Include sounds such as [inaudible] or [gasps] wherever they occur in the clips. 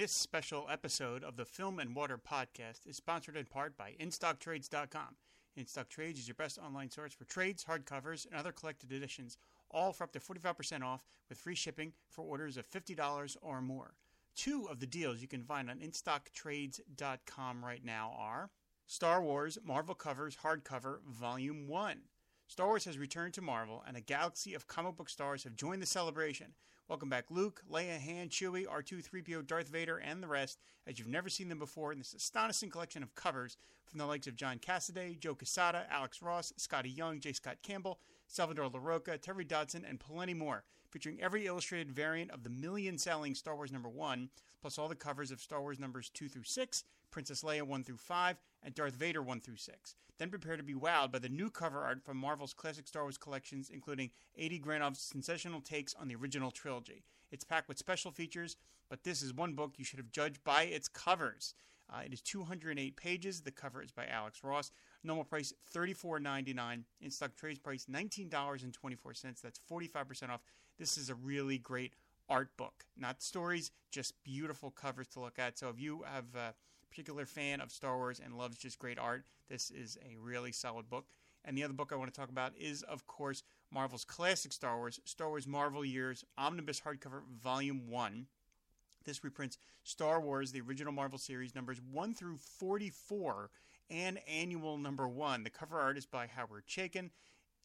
This special episode of the Film and Water podcast is sponsored in part by InStockTrades.com. InStockTrades is your best online source for trades, hardcovers, and other collected editions, all for up to 45% off with free shipping for orders of $50 or more. Two of the deals you can find on InStockTrades.com right now are Star Wars Marvel Covers Hardcover Volume 1. Star Wars has returned to Marvel, and a galaxy of comic book stars have joined the celebration. Welcome back Luke, Leia, Han, Chewie, R2, 3PO, Darth Vader, and the rest, as you've never seen them before in this astonishing collection of covers from the likes of John Cassaday, Joe Quesada, Alex Ross, Skottie Young, J. Scott Campbell, Salvador Larroca, Terry Dodson, and plenty more, featuring every illustrated variant of the million selling Star Wars number 1, plus all the covers of Star Wars numbers 2 through 6, Princess Leia 1 through 5, and Darth Vader 1 through 6. Then prepare to be wowed by the new cover art from Marvel's classic Star Wars collections, including Adi Granov's sensational takes on the original trilogy. It's packed with special features, but this is one book you should have judged by its covers. Uh, it is 208 pages. The cover is by Alex Ross. Normal price $34.99. In stock trades price $19.24. That's 45% off. This is a really great art book. Not stories, just beautiful covers to look at. So if you have a particular fan of Star Wars and loves just great art, this is a really solid book. And the other book I want to talk about is, of course, Marvel's classic Star Wars, Star Wars Marvel Years Omnibus Hardcover Volume 1. This reprints Star Wars, the original Marvel series, numbers 1 through 44, and annual number 1. The cover art is by Howard Chaykin.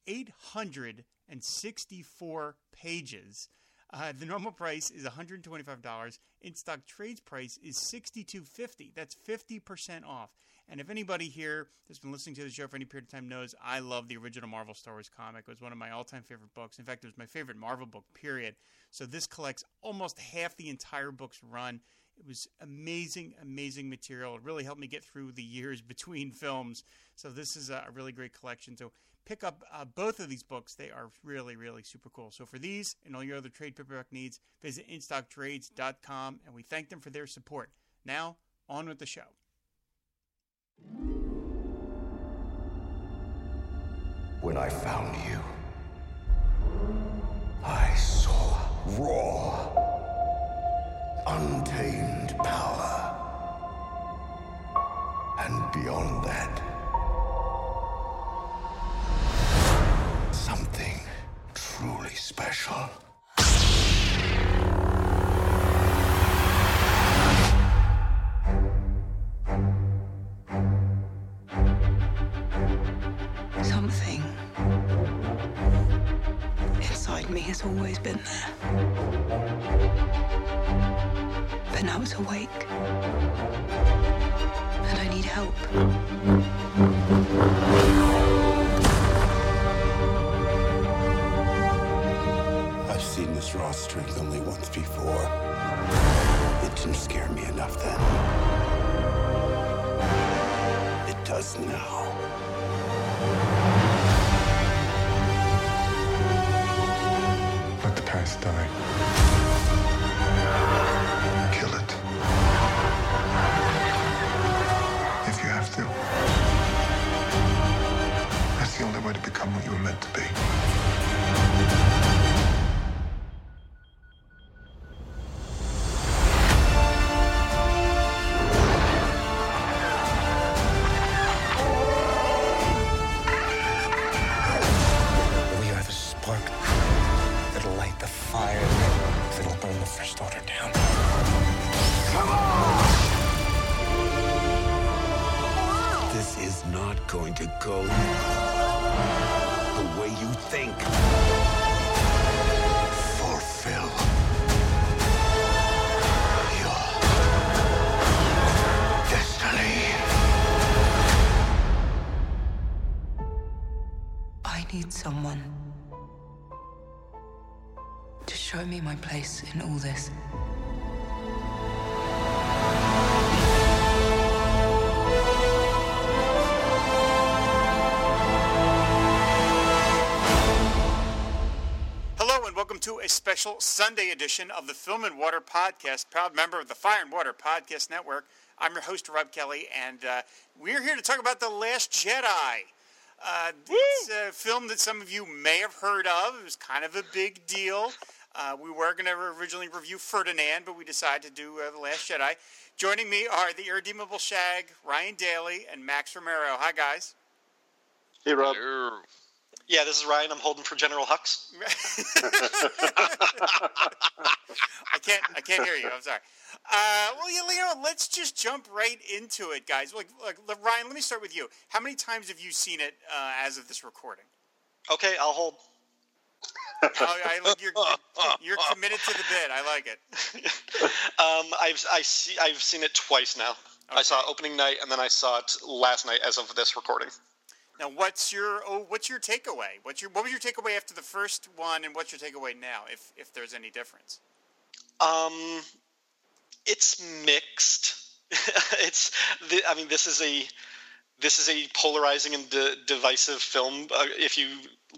864 pages. Uh, the normal price is $125. In stock trades price is $62.50. That's 50% off. And if anybody here that's been listening to the show for any period of time knows, I love the original Marvel Star Wars comic. It was one of my all-time favorite books. In fact, it was my favorite Marvel book. Period. So this collects almost half the entire book's run. It was amazing, amazing material. It really helped me get through the years [laughs] between films. So this is a really great collection. So pick up uh, both of these books. They are really, really super cool. So for these and all your other trade paperback needs, visit InStockTrades.com, and we thank them for their support. Now, on with the show. When I found you, I saw raw, untamed power. And beyond that, truly special. Something inside me has always been there. But now it's awake. And I need help. Only once before. It didn't scare me enough then. It does now. Let the past die. Show me my place in all this. Hello and welcome to a special Sunday edition of the Film and Water Podcast, proud member of the Fire and Water Podcast Network. I'm your host, Rob Kelly, and uh, we're here to talk about The Last Jedi. Uh, it's a film that some of you may have heard of. It was kind of a big deal. Uh, we were going to originally review Ferdinand, but we decided to do uh, The Last Jedi. Joining me are the irredeemable Shag, Ryan Daly, and Max Romero. Hi, guys. Hey, Rob. Hello. Yeah, this is Ryan. I'm holding for General Hux. [laughs] I can't. I can't hear you. I'm sorry. Uh, well, you know, let's just jump right into it, guys. Like, like, Ryan, let me start with you. How many times have you seen it uh, as of this recording? Okay, I'll hold. Oh, I, like you're, you're committed to the bit. I like it. [laughs] Um, I've I see I've seen it twice now. I saw it opening night and then I saw it last night as of this recording. Now, what's your oh, what's your takeaway? What's your what was your takeaway after the first one, and what's your takeaway now, if if there's any difference? Um, it's mixed. [laughs] it's the, I mean this is a this is a polarizing and de- divisive film. Uh, if you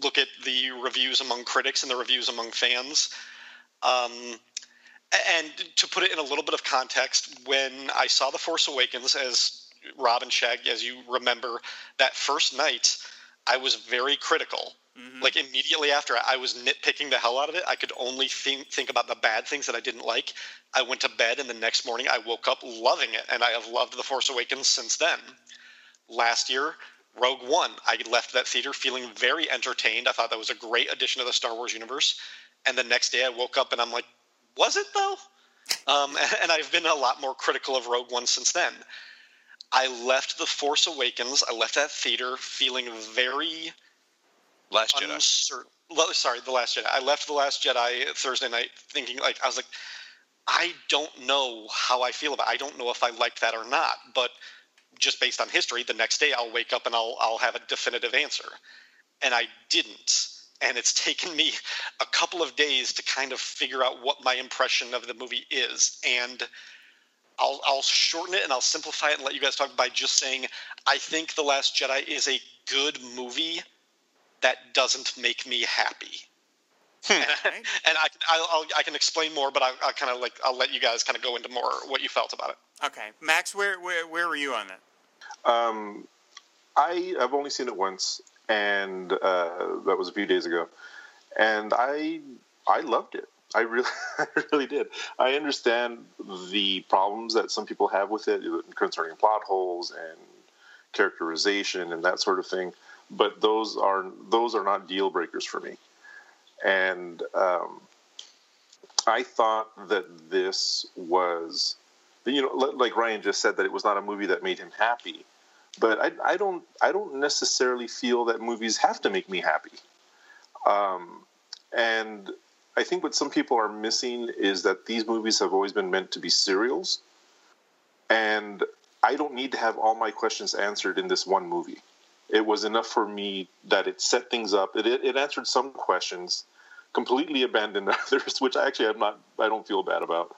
look at the reviews among critics and the reviews among fans, um, and to put it in a little bit of context, when I saw The Force Awakens, as Rob and Shag, as you remember, that first night, I was very critical. Like immediately after, I was nitpicking the hell out of it. I could only think, think about the bad things that I didn't like. I went to bed, and the next morning, I woke up loving it, and I have loved The Force Awakens since then. Last year, Rogue One, I left that theater feeling very entertained. I thought that was a great addition to the Star Wars universe. And the next day, I woke up and I'm like, was it though? Um, [laughs] and I've been a lot more critical of Rogue One since then. I left The Force Awakens, I left that theater feeling very Last Jedi. uncertain. Sorry, The Last Jedi. I left The Last Jedi Thursday night thinking, like, I was like, I don't know how I feel about it. I don't know if I liked that or not. But just based on history, the next day I'll wake up and I'll, I'll have a definitive answer. And I didn't. And it's [laughs] taken me a couple of days to kind of figure out what my impression of the movie is. And I'll, I'll shorten it and I'll simplify it and let you guys talk by just saying I think The Last Jedi is a good movie that doesn't make me happy. Hmm. and [laughs] and I, can- I'll, I'll, I can explain more, but I'll, I'll kind of like I'll let you guys kind of go into more what you felt about it. Okay, Max, where where where were you on that? Um, I have only seen it once, and uh, that was a few days ago, and I I loved it. I really [laughs] I really did. I understand the problems that some people have with it concerning plot holes and characterization and that sort of thing, but those are those are not deal breakers for me. And um, I thought that this was, you know, like Ryan just said that it was not a movie that made him happy. But I, I don't, I don't necessarily feel that movies have to make me happy. Um, and I think what some people are missing is that these movies have always been meant to be serials, and I don't need to have all my questions answered in this one movie. It was enough for me that it set things up. It, it, answered some questions, completely abandoned [laughs] others, which I actually am not. I don't feel bad about,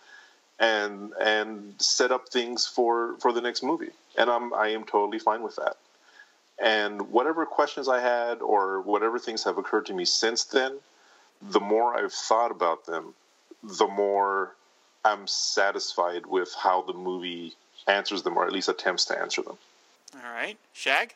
and and set up things for for the next movie. And I'm I am totally fine with that. And whatever questions I had or whatever things have occurred to me since then, the more I've thought about them, the more I'm satisfied with how the movie answers them, or at least attempts to answer them. All right, Shag.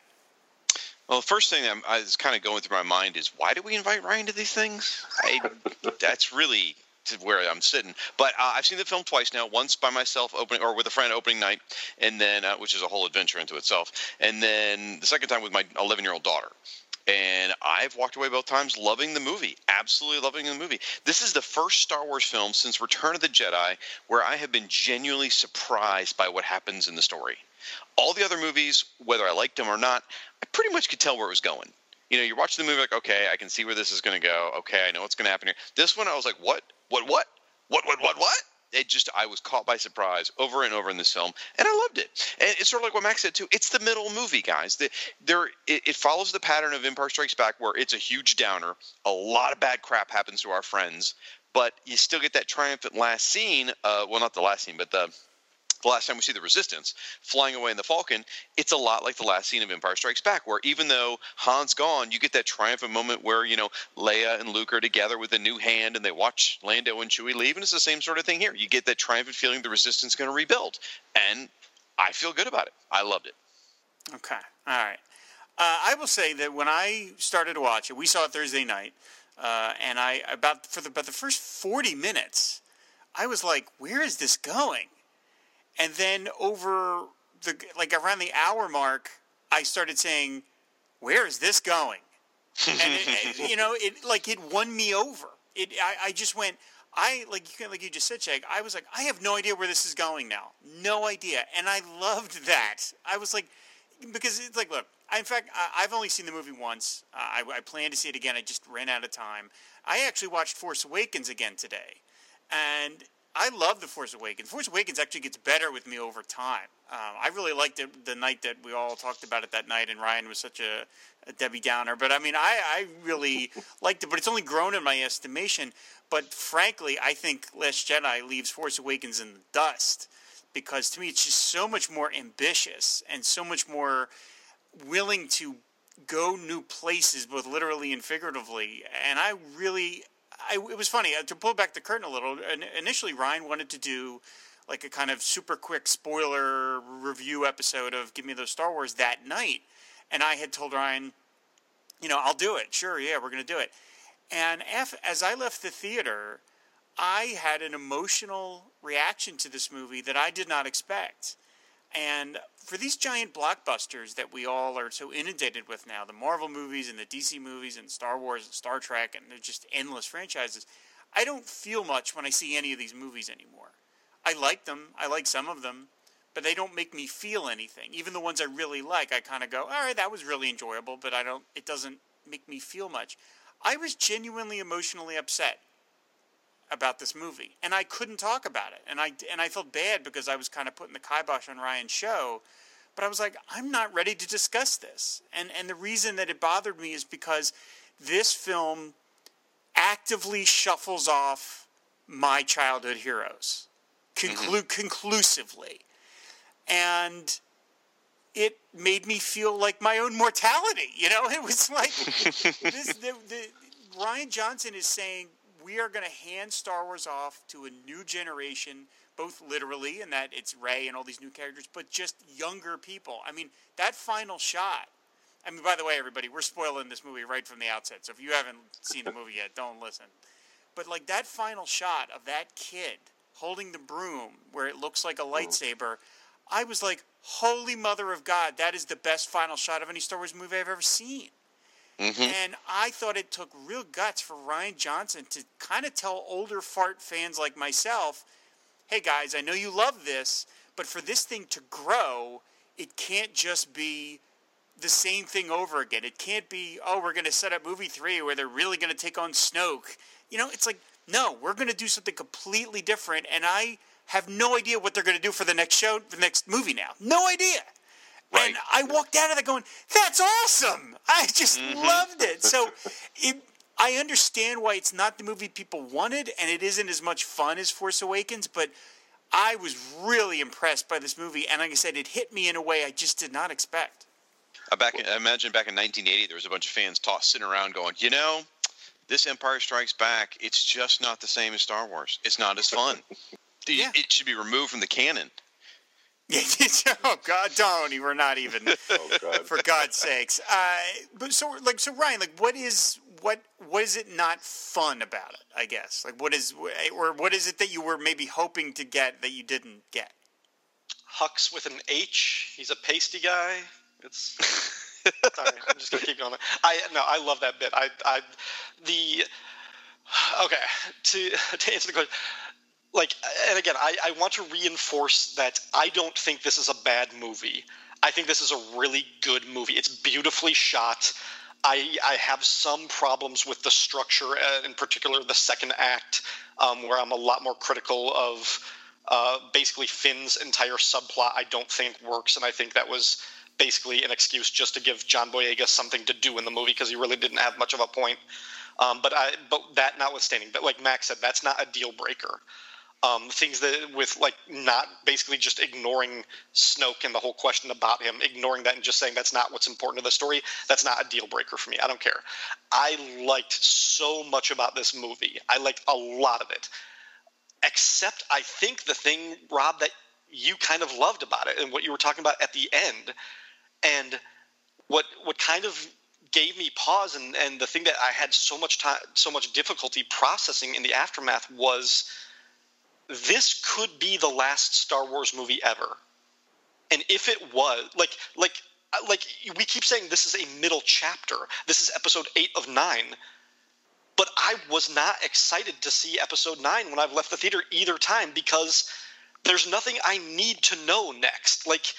Well, the first thing that uh, I was kind of going through my mind is why do we invite Ryan to these things? I, [laughs] that's really to where I'm sitting. But uh, I've seen the film twice now. Once by myself opening, or with a friend opening night, and then uh, which is a whole adventure into itself. And then the second time with my 11 year old daughter. And I've walked away both times loving the movie, absolutely loving the movie. This is the first Star Wars film since Return of the Jedi where I have been genuinely surprised by what happens in the story. All the other movies, whether I liked them or not, I pretty much could tell where it was going. You know, you're watching the movie like, okay, I can see where this is going to go. Okay, I know what's going to happen here. This one, I was like, what, what, what, what, what, what, what? It just, I was caught by surprise over and over in this film, and I loved it. And it's sort of like what Max said too. It's the middle movie, guys. The, there, it, it follows the pattern of Empire Strikes Back, where it's a huge downer. A lot of bad crap happens to our friends, but you still get that triumphant last scene. Uh, well, not the last scene, but the the last time we see the resistance flying away in the falcon it's a lot like the last scene of empire strikes back where even though han's gone you get that triumphant moment where you know leia and luke are together with a new hand and they watch lando and chewie leave and it's the same sort of thing here you get that triumphant feeling the resistance is going to rebuild and i feel good about it i loved it Okay, all right. Uh, I will say that when I started to watch it, we saw it Thursday night. uh, and I about for the about the first forty minutes, I was like, "Where is this going?" And then over the like around the hour mark, I started saying, "Where is this going?" and it, it- [laughs] you know, it like it won me over. It I, I just went. I like you like you just said, Shag. I was like, I have no idea where this is going now. No idea, and I loved that. I was like, because it's like, look, I, in fact, I, I've only seen the movie once. Uh, I, I plan to see it again. I just ran out of time. I actually watched Force Awakens again today, and I love the Force Awakens. Force Awakens actually gets better with me over time. Um, I really liked it the night that we all talked about it that night, and Ryan was such a, a Debbie Downer. But I mean, I, I really [laughs] liked it, but it's only grown in my estimation. But frankly, I think Last Jedi leaves Force Awakens in the dust because to me, it's just so much more ambitious and so much more willing to go new places, both literally and figuratively. And I really, I, it was funny uh, to pull back the curtain a little. in- Initially, Ryan wanted to do like a kind of super quick spoiler review episode of Give Me Those Star Wars that night, and I had told Ryan, you know, I'll do it. Sure, yeah, we're going to do it. And as I left the theater, I had an emotional reaction to this movie that I did not expect. And for these giant blockbusters that we all are so inundated with now, the Marvel movies and the DC movies and Star Wars and Star Trek, and they're just endless franchises, I don't feel much when I see any of these movies anymore. I like them, I like some of them, but they don't make me feel anything. Even the ones I really like, I kind of go, all right, that was really enjoyable, but I don't, it doesn't make me feel much. I was genuinely emotionally upset about this movie, and I couldn't talk about it, and I and I felt bad because I was kind of putting the kibosh on Ryan's show, but I was like, I'm not ready to discuss this, and and the reason that it bothered me is because this film actively shuffles off my childhood heroes, conclu- mm-hmm. conclusively, and it made me feel like my own mortality. You know, [laughs] it was like this. The, the, Rian Johnson is saying we are going to hand Star Wars off to a new generation, both literally in that it's Rey and all these new characters, but just younger people. I mean, that final shot. I mean, by the way, everybody, we're spoiling this movie right from the outset. So if you haven't seen the movie yet, don't listen. But like that final shot of that kid holding the broom where it looks like a mm. lightsaber, I was like, "Holy Mother of God, that is the best final shot of any Star Wars movie I've ever seen." Mm-hmm. And I thought it took real guts for Rian Johnson to kind of tell older fart fans like myself, "Hey guys, I know you love this, but for this thing to grow, it can't just be the same thing over again. It can't be, oh, we're going to set up movie three where they're really going to take on Snoke. You know, it's like, no, we're going to do something completely different. And I have no idea what they're going to do for the next show, the next movie now. No idea. Right. And I walked out of there going, that's awesome. I just mm-hmm. loved it. So [laughs] it, I understand why it's not the movie people wanted, and it isn't as much fun as Force Awakens, but I was really impressed by this movie. And like I said, it hit me in a way I just did not expect. I back in, I imagine back in 1980, there was a bunch of fans tossed sitting around going, you know, this Empire Strikes Back, it's just not the same as Star Wars. It's not as fun. [laughs] The- Yeah. It should be removed from the canon. Yeah, [laughs] oh God, don't! We're not even. [laughs] Oh God. [laughs] for God's sakes. Uh, but so, like, so Ryan, like, what is what what is it not fun about it? I guess, like, what is or what is it that you were maybe hoping to get that you didn't get? Hux with an H. He's a pasty guy. It's sorry. I'm just gonna keep going. I no, I love that bit. I I the okay to to answer the question. Like, and again, I, I want to reinforce that I don't think this is a bad movie. I think this is a really good movie. It's beautifully shot. I, I have some problems with the structure, uh, in particular the second act, um, where I'm a lot more critical of uh, basically Finn's entire subplot. I don't think works, and I think that was basically an excuse just to give John Boyega something to do in the movie because he really didn't have much of a point. Um, but I, but that notwithstanding, but like Max said, that's not a deal breaker. Um, things that with like not basically just ignoring Snoke and the whole question about him, ignoring that and just saying that's not what's important to the story. That's not a deal breaker for me. I don't care. I liked so much about this movie. I liked a lot of it, except I think the thing, Rob, that you kind of loved about it and what you were talking about at the end, and what what kind of gave me pause and and the thing that I had so much time so much difficulty processing in the aftermath was this could be the last Star Wars movie ever. And if it was like like like we keep saying this is a middle chapter. This is episode 8 of 9. But I was not excited to see episode 9 when I've left the theater either time because there's nothing I need to know next. Like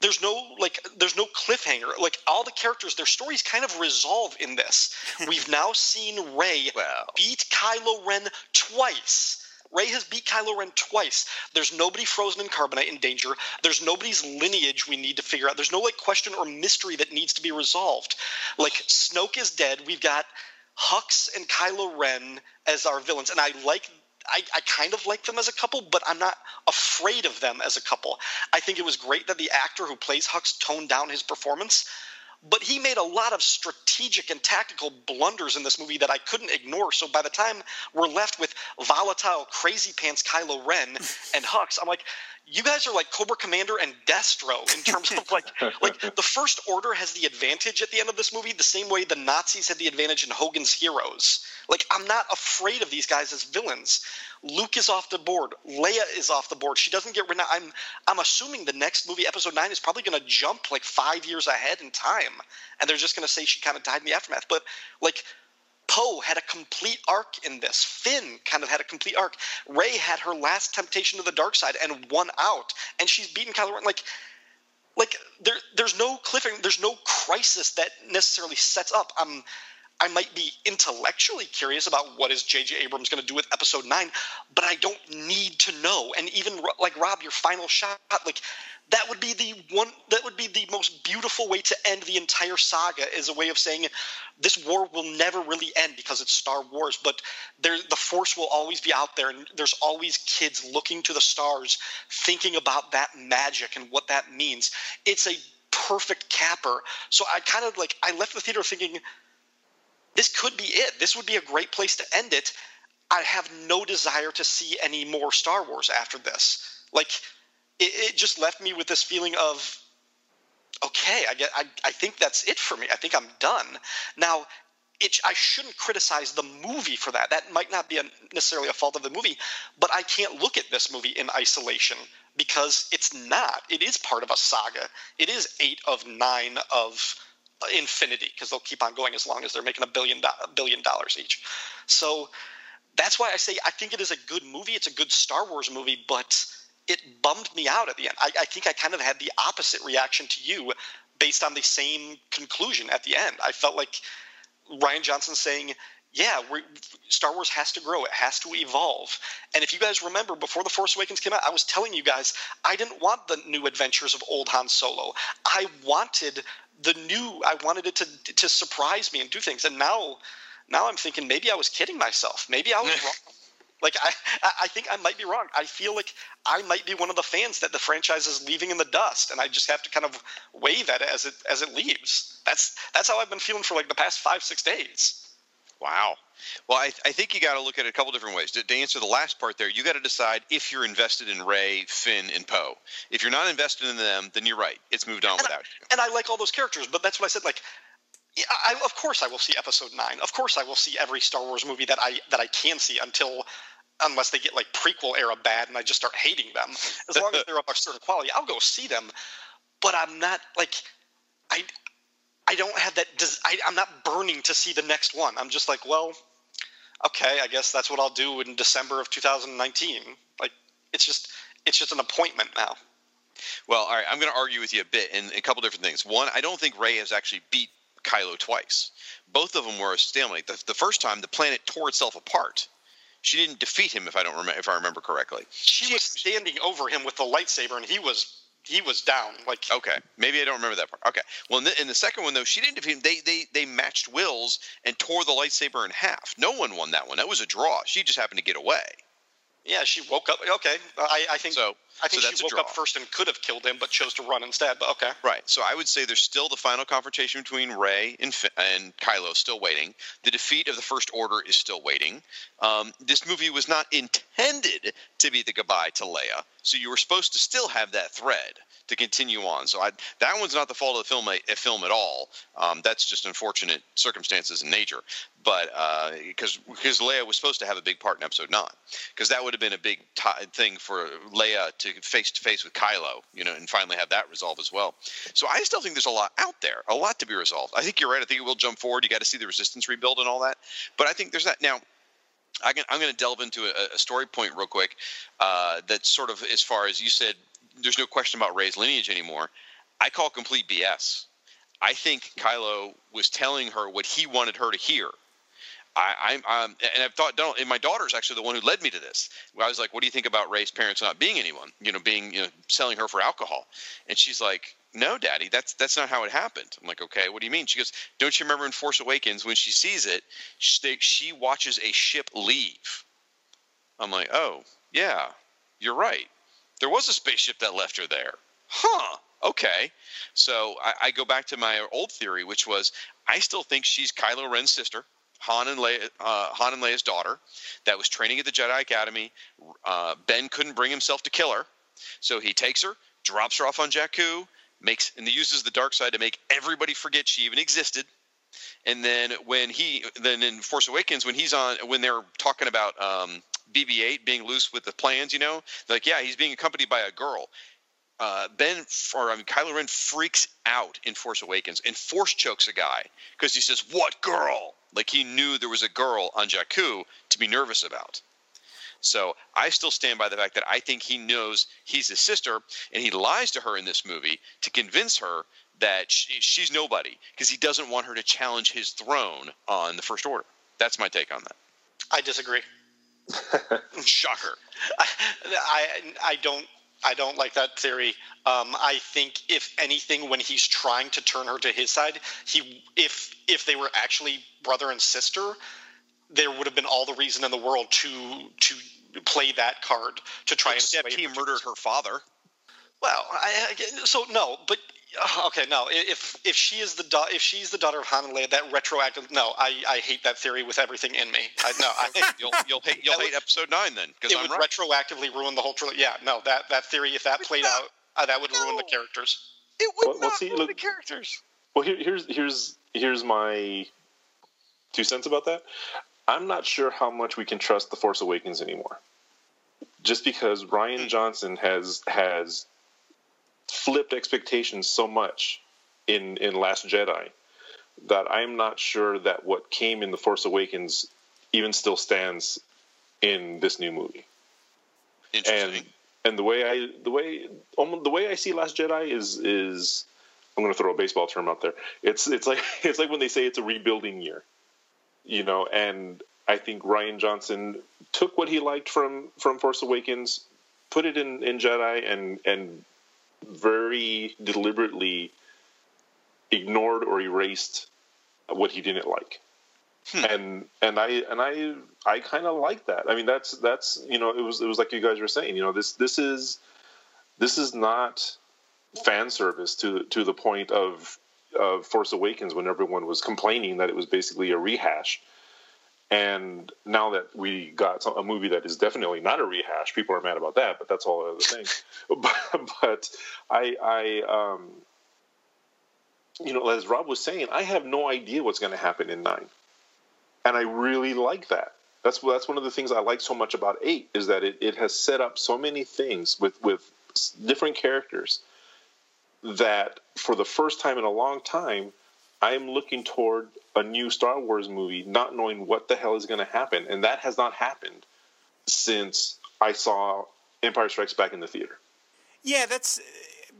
there's no like there's no cliffhanger like all the characters their stories kind of resolve in this [laughs] we've now seen rey beat kylo ren twice rey has beat kylo ren twice. There's nobody frozen in carbonite in danger. There's nobody's lineage we need to figure out. There's no like question or mystery that needs to be resolved. Like snoke is dead. We've got hux and kylo ren as our villains. And i like I, I kind of like them as a couple, but I'm not afraid of them as a couple. I think it was great that the actor who plays Hux toned down his performance, but he made a lot of strategic and tactical blunders in this movie that I couldn't ignore. So by the time we're left with volatile, crazy pants Kylo Ren and Hux, I'm like, you guys are like Cobra Commander and Destro in terms of like [laughs] like the First Order has the advantage at the end of this movie, the same way the Nazis had the advantage in Hogan's Heroes. Like I'm not afraid of these guys as villains. Luke is off the board. Leia is off the board. She doesn't get rid. I'm I'm assuming the next movie, Episode Nine, is probably going to jump like five years ahead in time, and they're just going to say she kind of died in the aftermath. But like Poe had a complete arc in this. Finn kind of had a complete arc. Rey had her last temptation to the dark side and won out, and she's beaten Kylo Ren. Like, like there, there's no cliffhanger. There's no crisis that necessarily sets up. Um, I might be intellectually curious about what is J.J. Abrams going to do with Episode Nine, but I don't need to know. And even like Rob, your final shot, like that would be the one that would be the most beautiful way to end the entire saga is a way of saying this war will never really end because it's Star Wars, but there the force will always be out there and there's always kids looking to the stars thinking about that magic and what that means. It's a perfect capper. So I kind of like I left the theater thinking this could be it. This would be a great place to end it. I have no desire to see any more Star Wars after this. Like it, it just left me with this feeling of okay i get I, I think that's it for me i think i'm done now it, i shouldn't criticize the movie for that that might not be a, necessarily a fault of the movie but i can't look at this movie in isolation because it's not it is part of a saga it is eight of nine of infinity because they'll keep on going as long as they're making a billion do- billion dollars each so that's why i say i think it is a good movie it's a good star wars movie but it bummed me out at the end. I, I think I kind of had the opposite reaction to you based on the same conclusion at the end. I felt like Rian Johnson saying, yeah, Star Wars has to grow. It has to evolve. And if you guys remember, before The Force Awakens came out, I was telling you guys I didn't want the new adventures of old Han Solo. I wanted the new. I wanted it to to surprise me and do things. And now, now I'm thinking maybe I was kidding myself. Maybe I was [laughs] wrong. Like I, I think I might be wrong. I feel like I might be one of the fans that the franchise is leaving in the dust, and I just have to kind of wave at it as it as it leaves. That's that's how I've been feeling for like the past five six days. Wow. Well, I, I think you got to look at it a couple different ways. To, to answer the last part there, you got to decide if you're invested in Rey, Finn, and Poe. If you're not invested in them, then you're right. It's moved on And I, without you. and I like all those characters, but that's what I said. Like, I, of course I will see Episode Nine. Of course I will see every Star Wars movie that I that I can see until unless they get like prequel era bad and I just start hating them. As long as they're of a certain quality, I'll go see them. But I'm not like I I don't have that. Des- I, I'm not burning to see the next one. I'm just like, well, okay, I guess that's what I'll do in December of 2019. Like it's just it's just an appointment now. Well, all right, I'm going to argue with you a bit in a couple different things. One, I don't think Rey has actually beat Kylo twice. Both of them were a stalemate. The, the first time, the planet tore itself apart. She didn't defeat him, if I don't remember, if I remember correctly. She was standing over him with the lightsaber, and he was he was down. Like Okay, maybe I don't remember that part. Okay, well, in the, in the second one though, she didn't defeat him. They they they matched wills and tore the lightsaber in half. No one won that one. That was a draw. She just happened to get away. Yeah, she woke up. Okay, I, I think So I think so she woke up first and could have killed him, but chose to run instead. But okay. Right. So I would say there's still the final confrontation between Rey and, and Kylo still waiting. The defeat of the First Order is still waiting. Um, this movie was not intended to be the goodbye to Leia, so you were supposed to still have that thread to continue on. So I, that one's not the fault of the film, a, film at all. Um, that's just unfortunate circumstances in nature. But because because Leia was supposed to have a big part in Episode Nine, because that would have been a big ti thing for Leia to face to face with Kylo, you know, and finally have that resolved as well. So I still think there's a lot out there, a lot to be resolved. I think you're right. I think it will jump forward. You got to see the Resistance rebuild and all that. But I think there's that now. I I'm going to delve into a, a story point real quick. Uh, that's sort of as far as you said. There's no question about Rey's lineage anymore. I call complete BS. I think Kylo was telling her what he wanted her to hear. I, I'm, um, and I've thought, and my daughter's actually the one who led me to this. I was like, "What do you think about Rey's parents not being anyone? You know, being, you know, selling her for alcohol?" And she's like, "No, Daddy, that's that's not how it happened." I'm like, "Okay, what do you mean?" She goes, "Don't you remember in Force Awakens when she sees it, she, she watches a ship leave?" I'm like, "Oh, yeah, you're right. There was a spaceship that left her there." Huh. Okay. So I, I go back to my old theory, which was I still think she's Kylo Ren's sister. Han and Leia, uh, Han and Leia's daughter, that was training at the Jedi Academy. Uh, ben couldn't bring himself to kill her, so he takes her, drops her off on Jakku, makes and uses the dark side to make everybody forget she even existed. And then when he, then in Force Awakens, when he's on, when they're talking about um, BB-8 being loose with the plans, you know, like yeah, he's being accompanied by a girl. Uh, ben or I mean Kylo Ren freaks out in Force Awakens and force chokes a guy because he says, "What girl?" Like he knew there was a girl on Jakku to be nervous about. So I still stand by the fact that I think he knows he's his sister, and he lies to her in this movie to convince her that she, she's nobody because he doesn't want her to challenge his throne on the First Order. That's my take on that. I disagree. Shocker. I, [laughs] I I don't I don't like that theory. Um, I think if anything, when he's trying to turn her to his side, he if if they were actually brother and sister, there would have been all the reason in the world to to play that card to try Except and sway he murdered her father. Well, I, so no, but [laughs] okay, no. If if she is the da- if she's the daughter of Han and Leia, that retroactive. No, I, I hate that theory with everything in me. I, no, I, [laughs] You'll you'll hate you'll That hate would- episode nine then because it I'm would right. retroactively ruin the whole trilogy. Yeah, no, that that theory, if that played out, uh, that would ruin the characters. it would Well- well, not see, ruin look- the characters. Well, here, here's here's here's my two cents about that. I'm not sure how much we can trust the Force Awakens anymore, just because Rian Johnson has has flipped expectations so much in in Last Jedi that I'm not sure that what came in the Force Awakens even still stands in this new movie Interesting. and and the way I the way the way I see Last Jedi is is I'm going to throw a baseball term out there. It's it's like [laughs] it's like when they say it's a rebuilding year, you know. And I think Rian Johnson took what he liked from from Force Awakens, put it in in Jedi, and and very deliberately ignored or erased what he didn't like. Hmm. And and I and I I kind of like that. I mean, that's that's you know, it was it was like you guys were saying. You know, this this is this is not fan service to to the point of of Force Awakens when everyone was complaining that it was basically a rehash. And now that we got a movie that is definitely not a rehash, people are mad about that. But that's all other thing. [laughs] [laughs] but, but I I um you know, as Rob was saying, I have no idea what's going to happen in nine, and I really like that. That's that's one of the things I like so much about eight is that it, it has set up so many things with with different characters that for the first time in a long time, I am looking toward a new Star Wars movie, not knowing what the hell is going to happen, and that has not happened since I saw Empire Strikes Back in the theater. Yeah, that's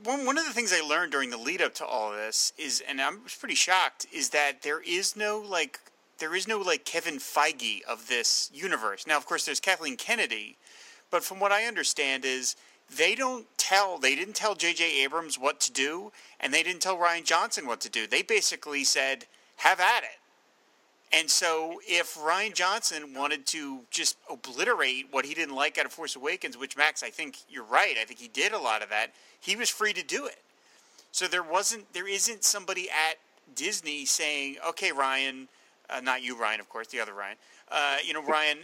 one. One of the things I learned during the lead up to all this is, and I'm pretty shocked, is that there is no like, there is no like Kevin Feige of this universe. Now, of course, there's Kathleen Kennedy, but from what I understand is they don't tell, they didn't tell J.J. Abrams what to do, and they didn't tell Rian Johnson what to do. They basically said, "Have at it." And so, if Rian Johnson wanted to just obliterate what he didn't like out of Force Awakens, which Max, I think you're right, I think he did a lot of that, he was free to do it. So there wasn't, there isn't somebody at Disney saying, "Okay, Ryan, uh, not you, Ryan, of course, the other Ryan. Uh, you know, Ryan,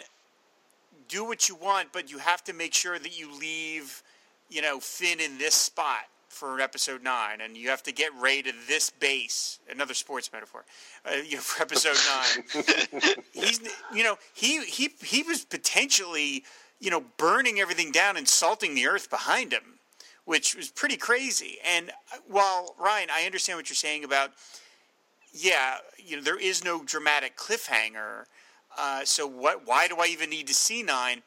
do what you want, but you have to make sure that you leave, you know, Finn in this spot." For episode nine, and you have to get Rey to this base. Another sports metaphor. Uh, you know, for episode nine, [laughs] he's you know he he he was potentially you know burning everything down and salting the earth behind him which was pretty crazy and uh, while ryan i understand what you're saying about yeah you know there is no dramatic cliffhanger uh, so what why do i even need to see nine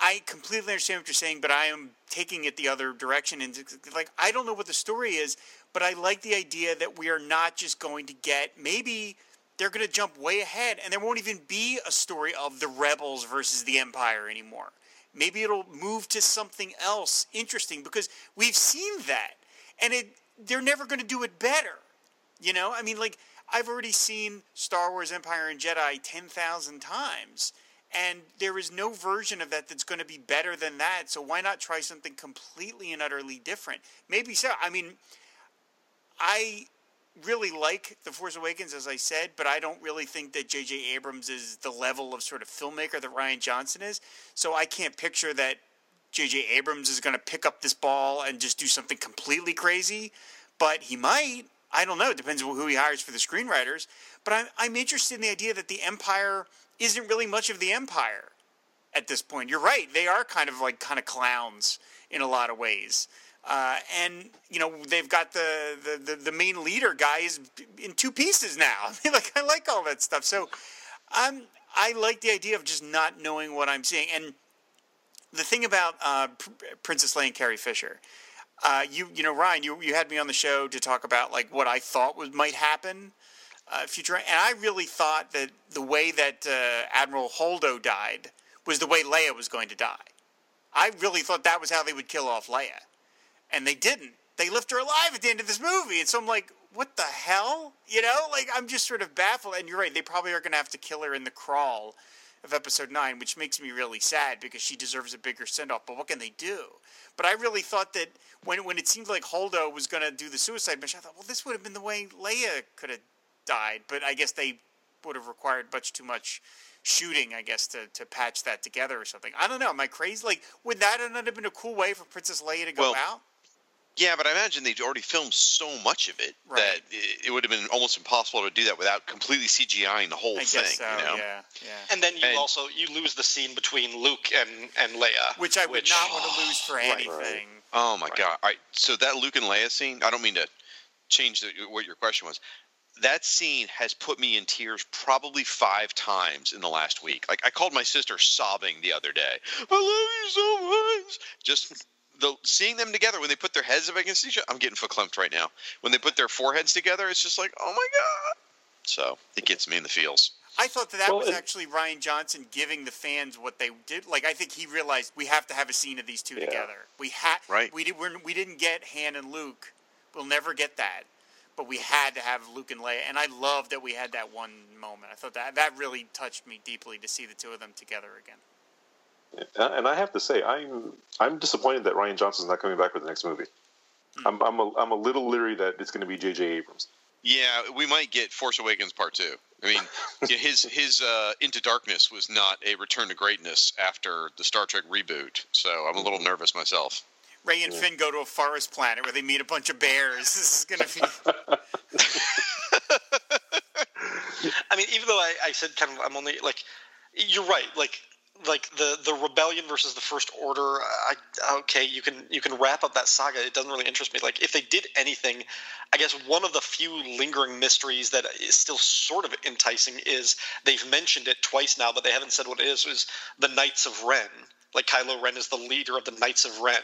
i completely understand what you're saying but i am taking it the other direction and like i don't know what the story is but i like the idea that we are not just going to get maybe they're going to jump way ahead and there won't even be a story of the rebels versus the empire anymore. Maybe it'll move to something else interesting because we've seen that and it they're never going to do it better you know? I mean like i've already seen star wars empire and jedi 10,000 times and there is no version of that that's going to be better than that so why not try something completely and utterly different maybe so i mean i really like The Force Awakens, as I said, but I don't really think that J.J. Abrams is the level of sort of filmmaker that Rian Johnson is. So I can't picture that J.J. Abrams is going to pick up this ball and just do something completely crazy. But he might. I don't know. It depends on who he hires for the screenwriters. But I'm, I'm interested in the idea that the Empire isn't really much of the Empire at this point. You're right. They are kind of like kind of clowns in a lot of ways. Uh, and you know they've got the, the, the, the, main leader guy is in two pieces now. I [laughs] like I like all that stuff. So I'm I like the idea of just not knowing what I'm seeing. And the thing about uh, Princess Leia and Carrie Fisher, uh, you you know Ryan, you you had me on the show to talk about like what I thought was might happen uh, and I really thought that the way that uh, Admiral Holdo died was the way Leia was going to die. I really thought that was how they would kill off Leia and they didn't. They left her alive at the end of this movie, and so I'm like, what the hell? You know, like I'm just sort of baffled. And you're right; they probably are going to have to kill her in the crawl of episode nine, which makes me really sad because she deserves a bigger send off. But what can they do? But I really thought that when when it seemed like Holdo was going to do the suicide mission, I thought, well, this would have been the way Leia could have died. But I guess they would have required much too much shooting, I guess, to, to patch that together or something. I don't know. Am I crazy? Like, would that not have been a cool way for Princess Leia to go well, out? Yeah, but I imagine they'd already filmed so much of it right. that it, would have been almost impossible to do that without completely CGIing the whole I thing. So, you know? yeah, yeah. And then you and, also you lose the scene between Luke and and Leia, which I would which, not want to lose for right, anything. Right. Oh my god! All right, so that Luke and Leia scene. I don't mean to change the, what your question was. That scene has put me in tears probably five times in the last week. Like I called my sister sobbing the other day. I love you so much. Just the seeing them together when they put their heads up against each other, I'm getting verklempt right now. When they put their foreheads together, it's just like, oh my god. So it gets me in the feels. I thought that that well, was actually Rian Johnson giving the fans what they did. Like I think he realized we have to have a scene of these two yeah. together. We had right. We did. We're, we did not get Han and Luke. We'll never get that. But we had to have Luke and Leia, and I love that we had that one moment. I thought that that really touched me deeply to see the two of them together again. And I have to say, I'm I'm disappointed that Rian Johnson's not coming back for the next movie. Mm. I'm I'm a, I'm a little leery that it's going to be J.J. Abrams. Yeah, we might get Force Awakens Part Two. I mean, [laughs] his his uh, Into Darkness was not a return to greatness after the Star Trek reboot, so I'm a little nervous myself. Rey and yeah. Finn go to a forest planet where they meet a bunch of bears. [laughs] This is going to be. [laughs] I mean, even though I, I said kind of, I'm only like, you're right. Like like the the rebellion versus the first order I, okay you can you can wrap up that saga it doesn't really interest me like if they did anything i guess one of the few lingering mysteries that is still sort of enticing is they've mentioned it twice now but they haven't said what it is is the knights of ren like Kylo Ren is the leader of the Knights of Ren.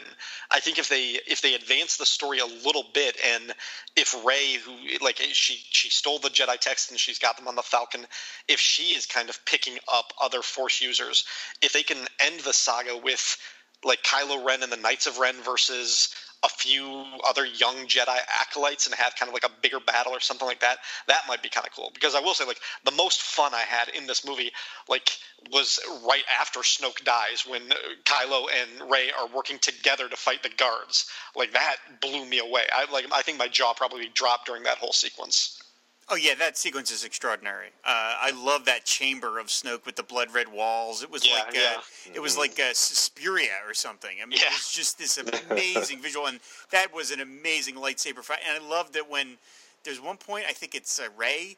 I think if they if they advance the story a little bit, and if Rey, who like she she stole the Jedi text and she's got them on the Falcon, if she is kind of picking up other Force users, if they can end the saga with like Kylo Ren and the Knights of Ren versus a few other young Jedi acolytes and have kind of like a bigger battle or something like that, that might be kind of cool. Because I will say, like, the most fun I had in this movie, like, was right after Snoke dies when uh, Kylo and Rey are working together to fight the guards. Like, that blew me away. I like, I think my jaw probably dropped during that whole sequence. Oh yeah, that sequence is extraordinary. Uh, I love that chamber of Snoke with the blood red walls. It was Yeah, like uh, yeah. it was like a Suspiria or something. I mean, Yeah. it was just this [laughs] amazing visual, and that was an amazing lightsaber fight. And I love that when there's one point, I think it's uh, Rey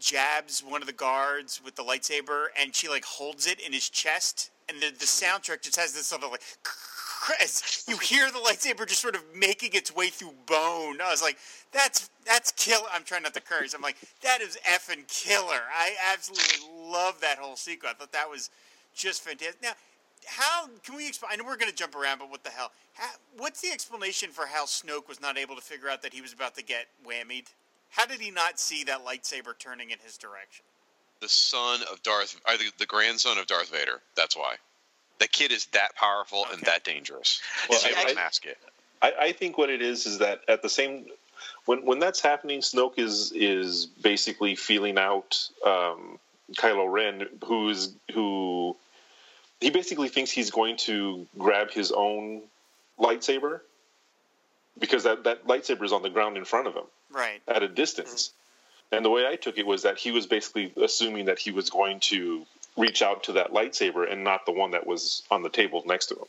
jabs one of the guards with the lightsaber, and she like holds it in his chest, and the the soundtrack just has this sort of like. [laughs] As you hear the lightsaber just sort of making its way through bone. I was like, "That's that's killer." I'm trying not to curse. I'm like, "That is effing killer." I absolutely love that whole sequence. I thought that was just fantastic. Now, how can we explain? I know we're going to jump around, but what the hell? How, what's the explanation for how Snoke was not able to figure out that he was about to get whammied? How did he not see that lightsaber turning in his direction? The son of Darth, the grandson of Darth Vader. That's why. The kid is that powerful and that dangerous. Well, He's able I- mask it. I, I think what it is is that at the same when when that's happening, Snoke is is basically feeling out um, Kylo Ren, who's who he basically thinks he's going to grab his own lightsaber because that that lightsaber is on the ground in front of him Right. at a distance. And the way I took it was that he was basically assuming that he was going to reach out to that lightsaber and not the one that was on the table next to him.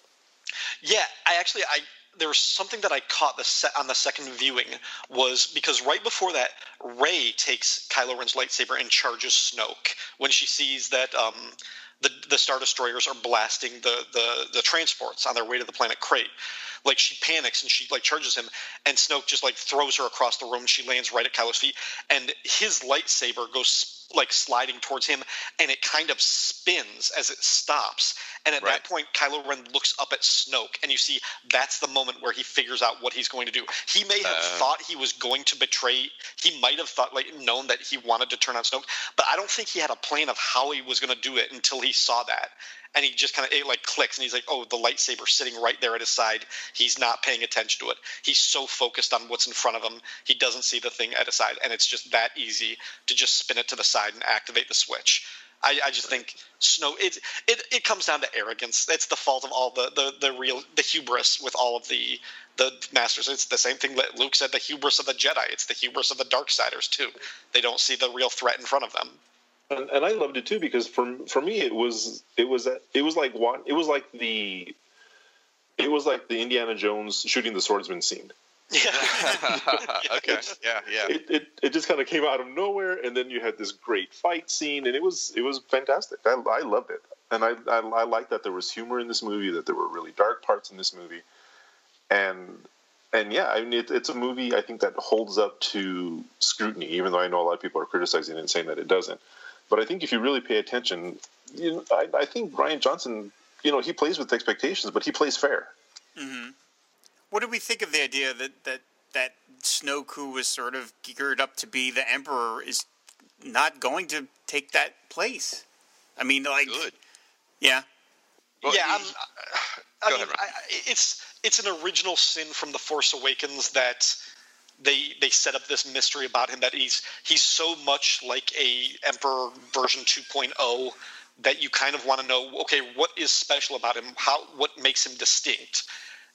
Yeah, I actually I there was something that I caught the se- on the second viewing was because right before that, Rey takes Kylo Ren's lightsaber and charges Snoke when she sees that um, the the star destroyers are blasting the, the the transports on their way to the planet Crait. Like she panics and she like charges him, and Snoke just like throws her across the room. She lands right at Kylo's feet, and his lightsaber goes like sliding towards him, and it kind of spins as it stops. And at Right. that point, Kylo Ren looks up at Snoke, and you see that's the moment where he figures out what he's going to do. He may have Uh. thought he was going to betray. He might have thought, like, known that he wanted to turn on Snoke, but I don't think he had a plan of how he was going to do it until he saw that. And he just kind of it like clicks, and he's like, "Oh, the lightsaber sitting right there at his side. He's not paying attention to it. He's so focused on what's in front of him, he doesn't see the thing at his side, and it's just that easy to just spin it to the side and activate the switch." I, I just think Snoke. It, it it comes down to arrogance. It's the fault of all the, the, the real the hubris with all of the the masters. It's the same thing that Luke said. The hubris of the Jedi. It's the hubris of the Darksiders too. They don't see the real threat in front of them. and, and I loved it too because for for me it was it was it was like it was like the it was like the Indiana Jones shooting the swordsman scene. Yeah. [laughs] okay. Yeah. Yeah. It it, it just kind of came out of nowhere, and then you had this great fight scene, and it was it was fantastic. I, I loved it, and I, I I like that there was humor in this movie, that there were really dark parts in this movie, and and yeah, I mean it, it's a movie I think that holds up to scrutiny, even though I know a lot of people are criticizing it and saying that it doesn't. But I think if you really pay attention, you know, I, I think Rian Johnson, you know, he plays with expectations, but he plays fair. Mm-hmm. What did we think of the idea that that that Snoke, who was sort of geared up to be the Emperor, is not going to take that place? I mean, like, Good. yeah, Well, yeah, I'm, [sighs] I Go mean, ahead, I, I- it's it's an original sin from the Force Awakens that they they set up this mystery about him that he's he's so much like a Emperor version 2.0 that you kind of want to know, okay, what is special about him? How what makes him distinct?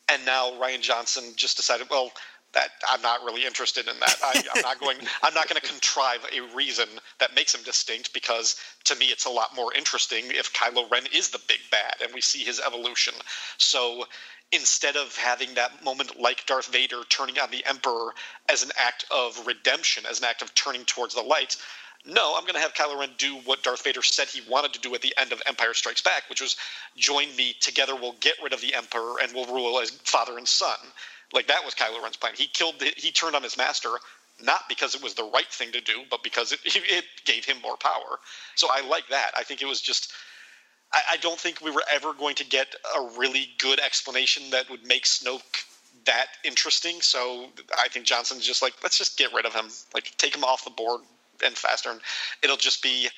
And now Rian Johnson just decided, well, that I'm not really interested in that. I, I'm not going. [laughs] I'm not going to contrive a reason that makes him distinct because to me it's a lot more interesting if Kylo Ren is the big bad and we see his evolution. So instead of having that moment like Darth Vader turning on the Emperor as an act of redemption, as an act of turning towards the light. No, I'm going to have Kylo Ren do what Darth Vader said he wanted to do at the end of Empire Strikes Back, which was join me. Together, we'll get rid of the Emperor and we'll rule as father and son. Like that was Kylo Ren's plan. He killed. He turned on his master not because it was the right thing to do, but because it, [laughs] it gave him more power. So I like that. I think it was just. I, I don't think we were ever going to get a really good explanation that would make Snoke that interesting. So I think Johnson's just like, let's just get rid of him. Like take him off the board and faster, and it'll just be.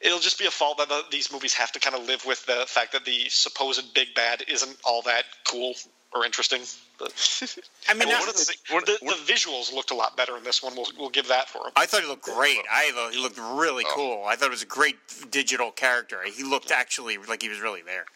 it'll just be a fault that the, these movies have to kind of live with the fact that the supposed big bad isn't all that cool or interesting. But [laughs] I mean, one of the, the, the visuals looked a lot better in this one. We'll, we'll give that for him. I thought he looked great. I thought he looked really cool. I thought it was a great digital character. He looked actually like he was really there.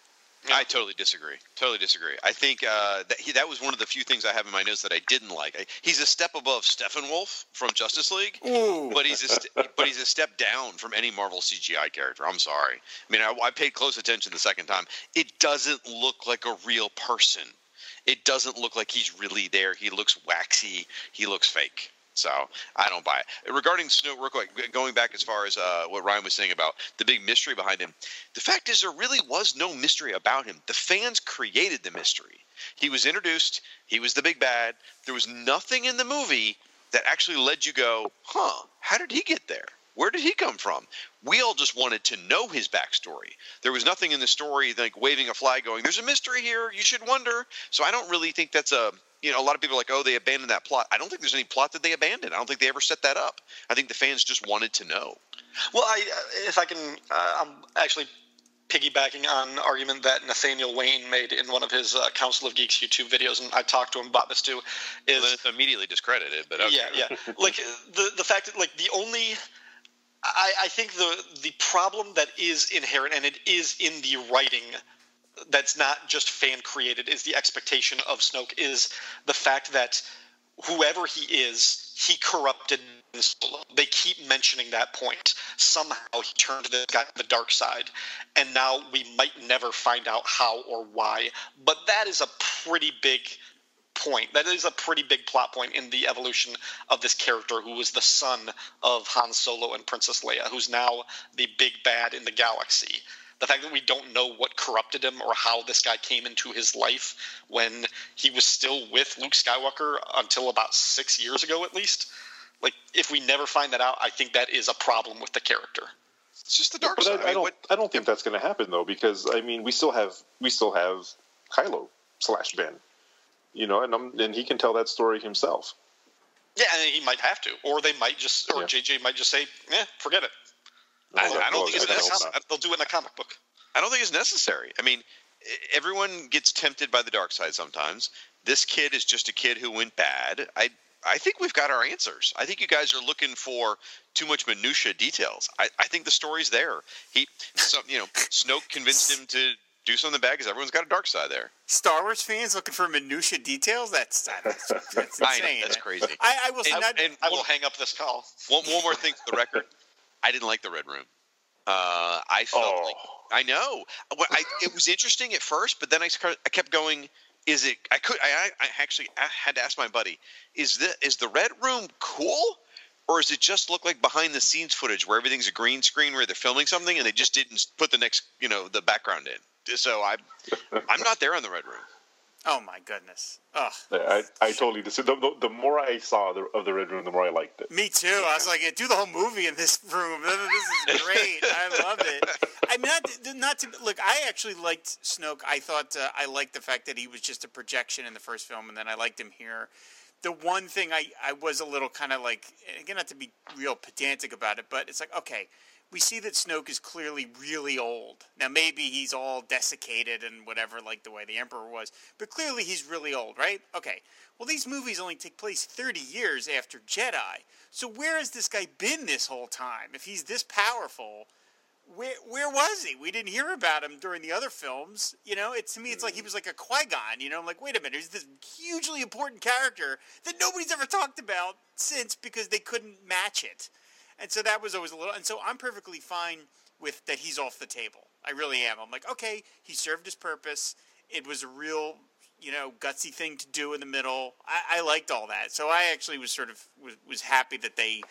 I totally disagree. Totally disagree. I think uh, that he, that was one of the few things I have in my notes that I didn't like. I, he's a step above Steppenwolf from Justice League, Ooh. but he's a st- but he's a step down from any Marvel CGI character. I'm sorry. I mean, I, I paid close attention the second time. It doesn't look like a real person. It doesn't look like he's really there. He looks waxy. He looks fake. So I don't buy it. Regarding Snoke, real quick, going back as far as uh, what Ryan was saying about the big mystery behind him, the fact is there really was no mystery about him. The fans created the mystery. He was introduced. He was the big bad. There was nothing in the movie that actually led you go, huh? How did he get there? Where did he come from? We all just wanted to know his backstory. There was nothing in the story like waving a flag going, there's a mystery here. You should wonder. So I don't really think that's a, you know, a lot of people are like, oh, they abandoned that plot. I don't think there's any plot that they abandoned. I don't think they ever set that up. I think the fans just wanted to know. Well, I, if I can, uh, I'm actually piggybacking on an argument that Nathaniel Wayne made in one of his uh, Council of Geeks YouTube videos, and I talked to him about this too. Is Then it's immediately discredited, but okay. yeah, yeah. like [laughs] the the fact that like the only. I, I think the the problem that is inherent, and it is in the writing, that's not just fan created, is the expectation of Snoke. Is the fact that whoever he is, he corrupted. They keep mentioning that point. Somehow he turned this guy to the dark side, and now we might never find out how or why. But that is a pretty big point. That is a pretty big plot point in the evolution of this character who was the son of Han Solo and Princess Leia, who's now the big bad in the galaxy. The fact that we don't know what corrupted him or how this guy came into his life when he was still with Luke Skywalker until about six years ago, at least. Like, if we never find that out, I think that is a problem with the character. It's just the dark But side. I, I don't. I don't think that's going to happen though, because I mean, we still have we still have Kylo slash Ben, you know, and I'm, and he can tell that story himself. Yeah, and he might have to, or they might just, or Yeah. JJ might just say, "Yeah, forget it." I- They'll- I don't they'll think it's it in a necessary. They'll do it in a comic book. I don't think it's necessary. I mean, everyone gets tempted by the dark side sometimes. This kid is just a kid who went bad. I I think we've got our answers. I think you guys are looking for too much minutia details. I, I think the story's there. He, some, you know, Snoke convinced him to do something bad because everyone's got a dark side there. Star Wars fans looking for minutia details. That's that's, that's [laughs] I know, insane. that's crazy. I, I will And- not. and I will one- hang up this call. One, one more thing for the record. I didn't like the Red Room. Uh, I felt Oh. like I know. I, it was interesting at first, but then I, I kept going. Is it? I could. I, I actually I had to ask my buddy. Is the is the Red Room cool, or does it just look like behind the scenes footage where everything's a green screen where they're filming something and they just didn't put the next you know the background in? So I I'm not there on the Red Room. oh my goodness. Ugh. I, I totally disagree. The, the, the more I saw the, of the Red Room, the more I liked it. Me too. I was like, do the whole movie in this room. [laughs] This is great. I love it. I mean, not, not to look. I actually liked Snoke. I thought uh, I liked the fact that he was just a projection in the first film, and then I liked him here. The one thing I, I was a little kind of like, again, not to be real pedantic about it, but it's like, okay, we see that Snoke is clearly really old. Now, maybe he's all desiccated and whatever, like the way the Emperor was, but clearly he's really old, right? Okay. Well, these movies only take place 30 years after Jedi. So where has this guy been this whole time? If he's this powerful, where where was he? We didn't hear about him during the other films. You know, it to me it's like he mm. was like a Qui Gon. You know, I'm like, wait a minute, he's this hugely important character that nobody's ever talked about since because they couldn't match it. And so that was always a little. And so I'm perfectly fine with that. He's off the table. I really am. I'm like, okay, he served his purpose. It was a real, you know, gutsy thing to do in the middle. I, I liked all that. So I actually was sort of was, was happy that they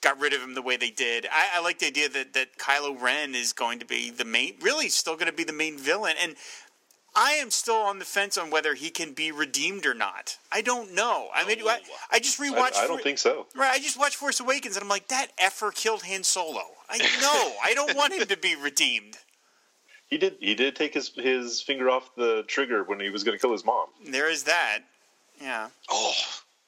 got rid of him the way they did. I, I like the idea that that Kylo Ren is going to be the main, really still going to be the main villain, and I am still on the fence on whether he can be redeemed or not. I don't know. I mean, I, oh. I just rewatched. I don't For- think so. Right, I just watched Force Awakens, and I'm like, that effer killed Han Solo. I know. I don't want him to be redeemed. [laughs] He did. He did take his his finger off the trigger when he was going to kill his mom. There is that. Yeah. Oh,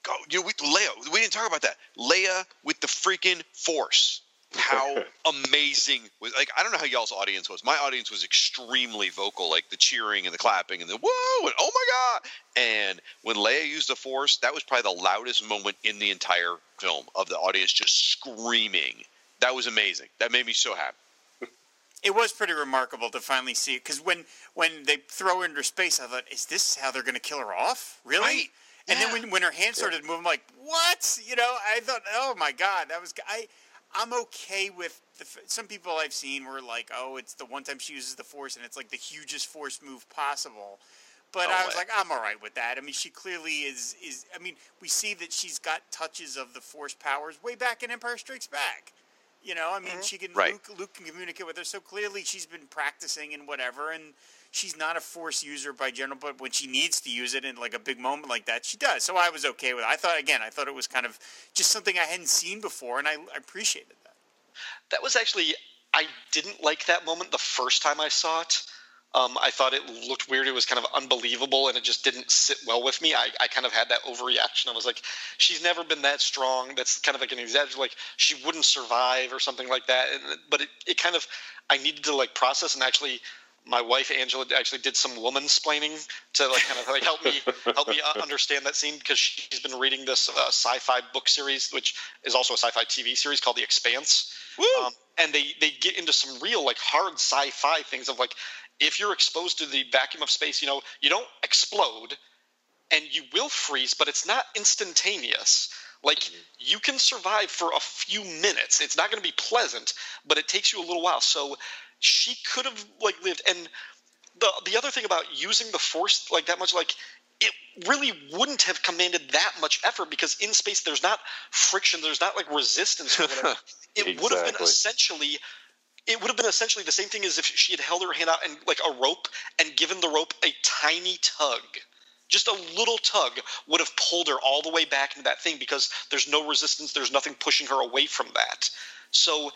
go, you know, we, Leia. We didn't talk about that. Leia with the freaking Force. How [laughs] amazing was like I don't know how y'all's audience was. My audience was extremely vocal, like the cheering and the clapping and the whoa and oh my god. And when Leia used the Force, that was probably the loudest moment in the entire film of the audience just screaming. That was amazing. That made me so happy. It was pretty remarkable to finally see it because when when they throw her into space, I thought, is this how they're going to kill her off? Really? Right. And Yeah. then when, when her hand started moving, I'm like, what? You know, I thought, oh my god, that was I. I'm okay with the, some people I've seen were like, oh, it's the one time she uses the force and it's like the hugest force move possible. But Oh, I was my- like, I'm all right with that. I mean, she clearly is. Is I mean, we see that she's got touches of the force powers way back in Empire Strikes Back. You know, I mean, mm-hmm. she can Right. Luke, Luke can communicate with her, so clearly she's been practicing and whatever, and she's not a force user by general, but when she needs to use it in like a big moment like that, she does. So I was okay with it. I thought again, I thought it was kind of just something I hadn't seen before, and I, I appreciated that. That was actually I didn't like that moment the first time I saw it. Um, I thought it looked weird. It was kind of unbelievable, and it just didn't sit well with me. I, I kind of had that overreaction. I was like, she's never been that strong. That's kind of like an exaggeration. Like she wouldn't survive or something like that. And, but it, it kind of I needed to like process and actually. My wife Angela actually did some woman splaining to like kind of like help me [laughs] help me uh, understand that scene because she's been reading this uh, sci-fi book series, which is also a sci-fi TV series called The Expanse. Um, and they they get into some real like hard sci-fi things of like if you're exposed to the vacuum of space, you know, you don't explode and you will freeze, but it's not instantaneous. Like you can survive for a few minutes. It's not going to be pleasant, but it takes you a little while. So she could have like lived and the the other thing about using the force like that much like it really wouldn't have commanded that much effort because in space there's not friction, there's not like resistance or whatever. [laughs] It would have been essentially it would have been essentially the same thing as if she had held her hand out and like a rope and given the rope a tiny tug. Just a little tug would have pulled her all the way back into that thing because there's no resistance, there's nothing pushing her away from that. So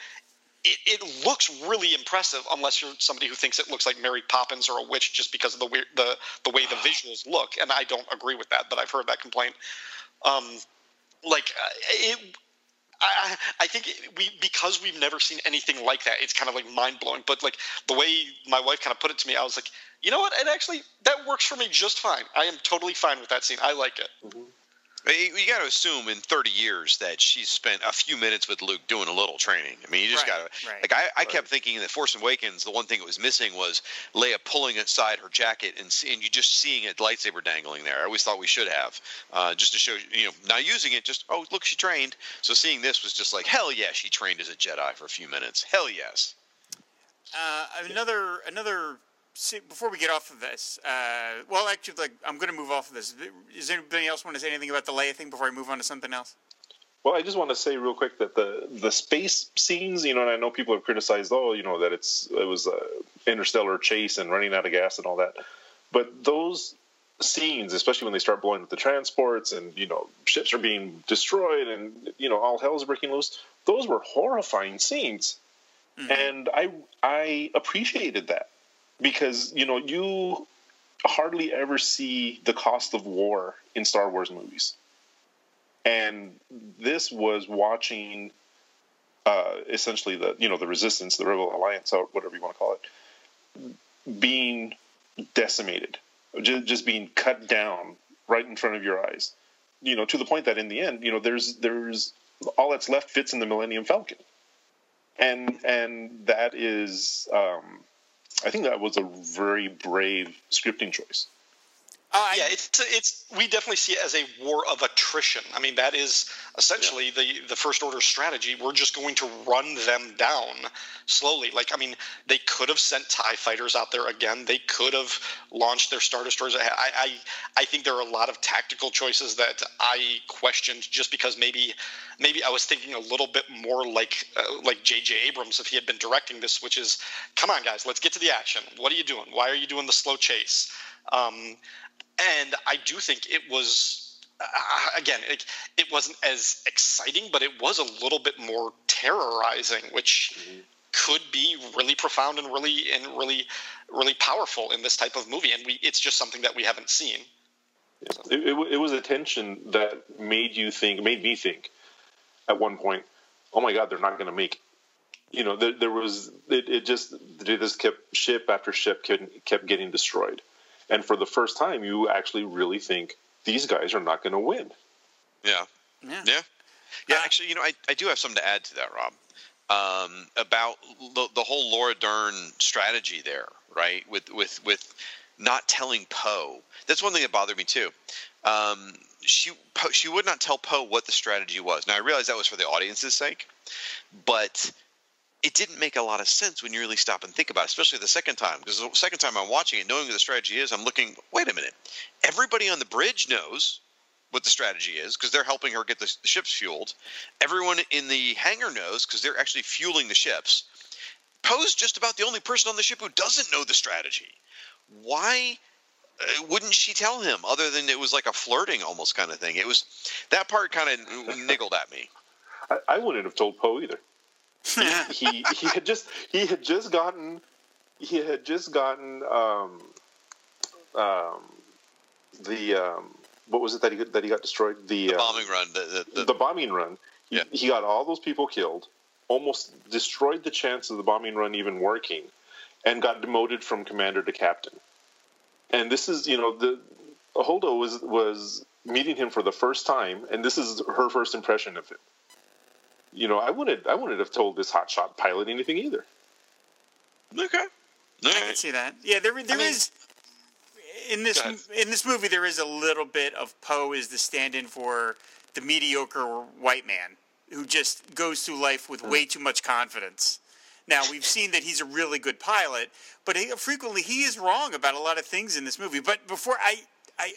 it, it looks really impressive unless you're somebody who thinks it looks like Mary Poppins or a witch just because of the weird, the the way the visuals look, and I don't agree with that, but I've heard that complaint. Um, like uh, it, I I think we because we've never seen anything like that, it's kind of like mind blowing. But like the way my wife kind of put it to me, I was like, you know what? It actually that works for me just fine. I am totally fine with that scene. I like it. You, you got to assume in 30 years that she's spent a few minutes with Luke doing a little training. I mean, you just Right, got to right. like. I, I kept thinking that Force Awakens, the one thing that was missing was Leia pulling aside her jacket and and you just seeing a lightsaber dangling there. I always thought we should have, uh, just to show you know, not using it. Just oh, look, she trained. So seeing this was just like hell yeah, she trained as a Jedi for a few minutes. Hell yes. Uh, another another see, before we get off of this. Uh, well, actually, like I'm going to move off of this. Does anybody else want to say anything about the Leia thing before I move on to something else? Well, I just want to say real quick that the the space scenes, you know, and I know people have criticized, oh, you know, that it's it was a interstellar chase and running out of gas and all that, but those scenes, especially when they start blowing up the transports and you know ships are being destroyed and you know all hell's is breaking loose, those were horrifying scenes, and I I appreciated that because you know you hardly ever see the cost of war in Star Wars movies and this was watching uh, essentially the you know the resistance, the Rebel Alliance, or whatever you want to call it, being decimated, just, being cut down right in front of your eyes. You know, to the point that in the end, you know, there's there's all that's left fits in the Millennium Falcon, and and that is, um, I think that was a very brave scripting choice. Uh, yeah, it's it's we definitely see it as a war of attrition. I mean, that is essentially the the first order strategy. We're just going to run them down slowly. Like, I mean, they could have sent Tie fighters out there again. They could have launched their star destroyers. I I I think there are a lot of tactical choices that I questioned just because maybe maybe I was thinking a little bit more like uh, like J.J. Abrams if he had been directing this, which is, come on guys, let's get to the action. What are you doing? Why are you doing the slow chase? Um, and I do think it was uh, again it, it wasn't as exciting, but it was a little bit more terrorizing, which could be really profound and really and really really powerful in this type of movie. And we it's just something that we haven't seen. It, it, it was a tension that made you think, made me think, at one point, oh my God, they're not going to make. it. You know, there, there was it, it just this kept ship after ship kept, kept getting destroyed, and for the first time, you actually really think these guys are not going to win. Yeah. Yeah. Yeah. Yeah, actually, you know, I, I do have something to add to that, Rob. Um, about the, the whole Laura Dern strategy there, right? With with with not telling Poe. That's one thing that bothered me too. Um, she Poe, she would not tell Poe what the strategy was. Now I realize that was for the audience's sake, but it didn't make a lot of sense when you really stop and think about it, especially the second time. Because the second time I'm watching it, knowing what the strategy is, I'm looking, wait a minute. Everybody on the bridge knows what the strategy is because they're helping her get the, the ships fueled. Everyone in the hangar knows because they're actually fueling the ships. Poe's just about the only person on the ship who doesn't know the strategy. Why uh, wouldn't she tell him other than it was like a flirting almost kind of thing? It was that part kind of niggled at me. I, I wouldn't have told Poe either. He he had just he had just gotten he had just gotten um, um, the um, what was it that he that he got destroyed the, The um, bombing run, the the, the, the bombing run. He, Yeah. he got all those people killed, almost destroyed the chance of the bombing run even working, and got demoted from commander to captain. And this is, you know, the Holdo was was meeting him for the first time, and this is her first impression of him. You know, I wouldn't, I wouldn't have told this hotshot pilot anything either. okay. All I can see that. Yeah, there there is mean- in this in this movie there is a little bit of Poe is the stand-in for the mediocre white man who just goes through life with way mm. too much confidence. Now we've seen that he's a really good pilot, but he, frequently he is wrong about a lot of things in this movie. But before I, I,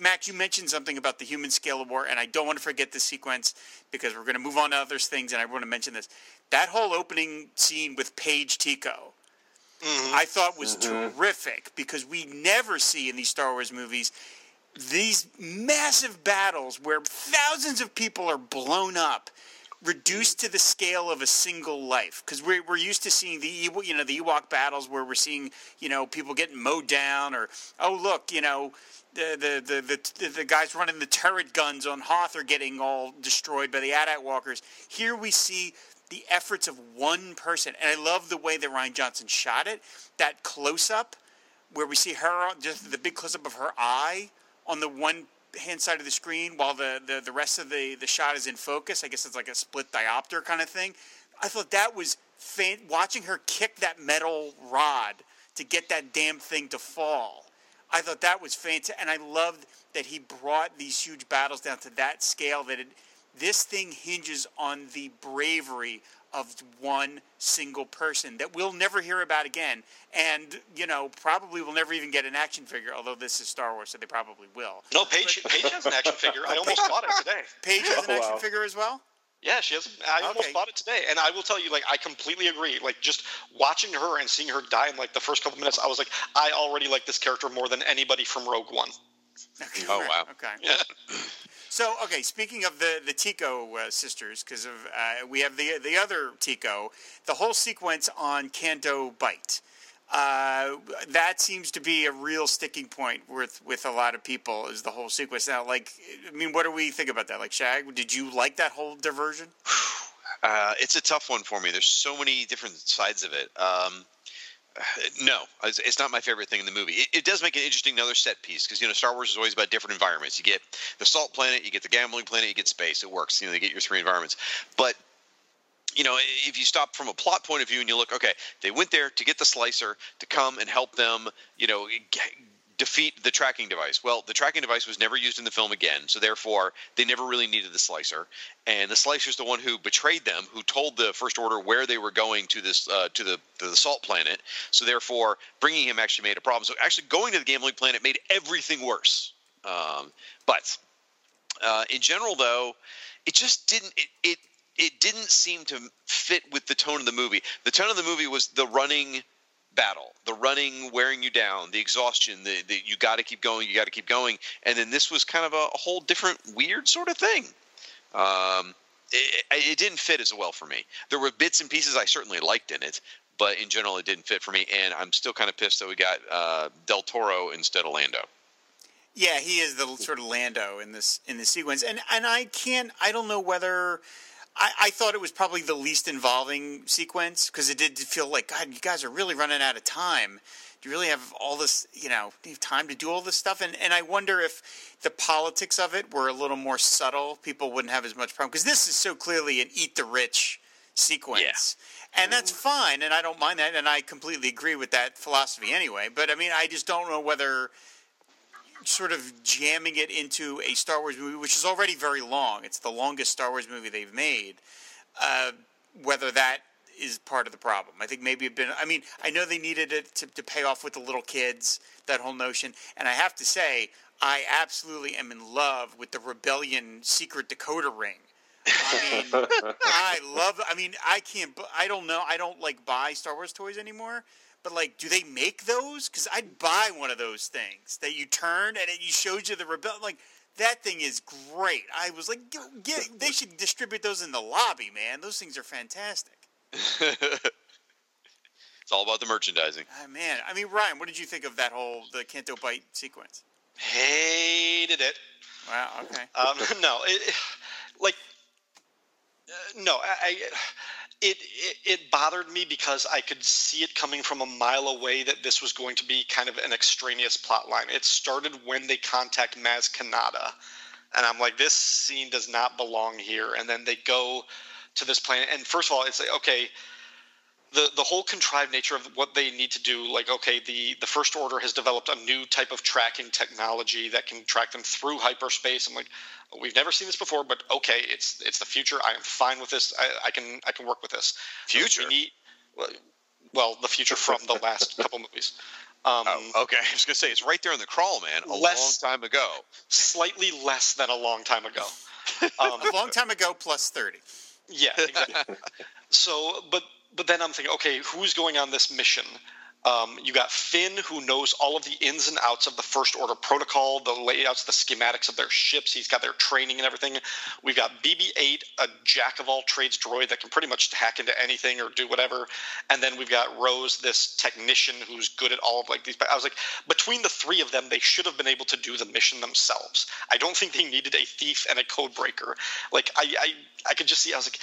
Max, you mentioned something about the human scale of war, and I don't want to forget this sequence because we're going to move on to other things, and I want to mention this. That whole opening scene with Paige Tico. Mm-hmm. I thought was mm-hmm. terrific because we never see in these Star Wars movies these massive battles where thousands of people are blown up, reduced to the scale of a single life. Because we're, we're used to seeing the you know the Ewok battles where we're seeing you know people getting mowed down or oh look you know the the the the, guys running the turret guns on Hoth are getting all destroyed by the AT-AT walkers. Here we see the efforts of one person, and I love the way that Rian Johnson shot it. That close up where we see her just the big close up of her eye on the one hand side of the screen while the, the, the rest of the, the shot is in focus. I guess it's like a split diopter kind of thing. I thought that was fan- watching her kick that metal rod to get that damn thing to fall. I thought that was fantastic, and I loved that he brought these huge battles down to that scale. That it, this thing hinges on the bravery of one single person that we'll never hear about again, and you know probably we'll never even get an action figure. Although this is Star Wars, so they probably will. No, Paige, Paige has an action figure. I almost [laughs] bought it today. Paige has an Oh, action wow. figure as well. Yeah, she has. I almost Okay. bought it today, and I will tell you, like, I completely agree. Like, just watching her and seeing her die in like the first couple minutes, I was like, I already like this character more than anybody from Rogue One. Okay, Oh, right, wow. Okay. Yeah. [clears throat] So, okay, speaking of the the Tico uh, sisters, because of uh, we have the the other Tico, the whole sequence on Canto Bight. Uh, that seems to be a real sticking point with with a lot of people. Is the whole sequence now? Like, I mean, what do we think about that? Like, Shag, did you like that whole diversion? [sighs] Uh, it's a tough one for me. There's so many different sides of it. Um, [sighs] no, it's, not my favorite thing in the movie. It, it does make an interesting another set piece because you know Star Wars is always about different environments. You get the salt planet, you get the gambling planet, you get space. It works. You know, they get your three environments. But you know, if you stop from a plot point of view and you look, okay, they went there to get the slicer to come and help them, you know, g- defeat the tracking device. Well, the tracking device was never used in the film again, so therefore they never really needed the slicer. And the slicer's the one who betrayed them, who told the First Order where they were going to this uh, to the to the salt planet. So therefore, bringing him actually made a problem. So actually going to the gambling planet made everything worse. Um, but uh, in general, though, it just didn't. It, it it didn't seem to fit with the tone of the movie. The tone of the movie was the running battle, the running wearing you down, the exhaustion, the, the you got to keep going, you got to keep going, and then this was kind of a, a whole different weird sort of thing. Um, it, it didn't fit as well for me. There were bits and pieces I certainly liked in it, but in general, it didn't fit for me. And I'm still kind of pissed that we got uh, Del Toro instead of Lando. Yeah, he is the sort of Lando in this in this sequence, and and I can't. I don't know whether. I, I thought it was probably the least involving sequence because it did feel like God, you guys are really running out of time. Do you really have all this, you know, do you have time to do all this stuff? And and I wonder if the politics of it were a little more subtle, people wouldn't have as much problem because this is so clearly an eat the rich sequence. And that's fine, and I don't mind that, and I completely agree with that philosophy anyway. But I mean, I just don't know whether sort of jamming it into a Star Wars movie, which is already very long. It's the longest Star Wars movie they've made. Uh, whether that is part of the problem. I think maybe it been. I mean, I know they needed it to, to pay off with the little kids, that whole notion. And I have to say, I absolutely am in love with the Rebellion secret decoder ring. I mean, [laughs] I love. I mean, I can't. I don't know. I don't like buy Star Wars toys anymore. But like, do they make those? Because I'd buy one of those things that you turn and it you shows you the rebel. Like that thing is great. I was like, get, get, they [laughs] should distribute those in the lobby, man. Those things are fantastic. [laughs] it's all about the merchandising. Ah, man, I mean, Ryan, what did you think of that whole the Canto Bight sequence? Hated it. Wow. Okay. Um, [laughs] no, it, like uh, no, I, I it, it it bothered me because I could see it coming from a mile away that this was going to be kind of an extraneous plot line. It started when they contact Maz Kanata, and I'm like, this scene does not belong here. And then they go to this planet, and first of all, it's like, okay, the the whole contrived nature of what they need to do like okay the the first order has developed a new type of tracking technology that can track them through hyperspace i'm like we've never seen this before but okay it's it's the future i am fine with this i, I can i can work with this Future? We need- well, well the future from the last [laughs] couple movies um, Oh, okay. I was gonna say it's right there in the crawl, man. A Less- long time ago. slightly less than a long time ago [laughs] um, A long time ago, plus thirty. Yeah, exactly. [laughs] so, but but then I'm thinking, okay, who's going on this mission? Um, you got Finn, who knows all of the ins and outs of the First Order protocol, the layouts, the schematics of their ships. He's got their training and everything. We've got BB-8, a jack of all trades droid that can pretty much hack into anything or do whatever. And then we've got Rose, this technician who's good at all of like these. I was like, between the three of them, they should have been able to do the mission themselves. I don't think they needed a thief and a code breaker. Like I, I, I could just see. I was like,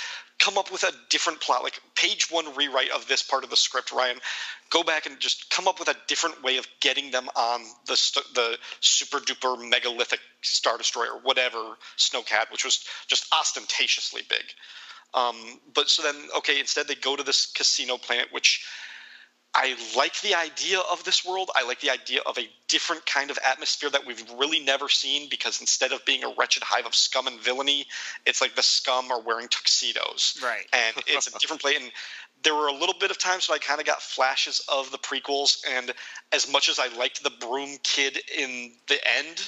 come up with a different plot, like page one rewrite of this part of the script, Ryan. Go back and just come up with a different way of getting them on the st- the super duper megalithic star destroyer, whatever Snowcat, which was just ostentatiously big. Um, but so then, okay, instead they go to this casino planet, which I like the idea of this world. I like the idea of a different kind of atmosphere that we've really never seen because instead of being a wretched hive of scum and villainy, it's like the scum are wearing tuxedos. Right. And it's a [laughs] different place. And there were a little bit of times when I kind of got flashes of the prequels. And as much as I liked the broom kid in the end,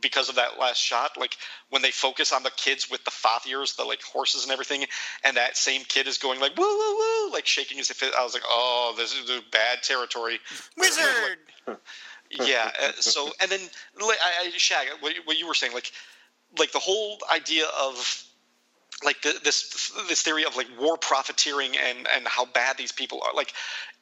because of that last shot, like when they focus on the kids with the fathiers, the like horses and everything, and that same kid is going like woo woo woo, like shaking as if it, I was like, oh, this is the bad territory. Wizard. [laughs] yeah. uh, So and then like, I, I Shag, what, what you were saying, like like the whole idea of like the, this this theory of like war profiteering and and how bad these people are like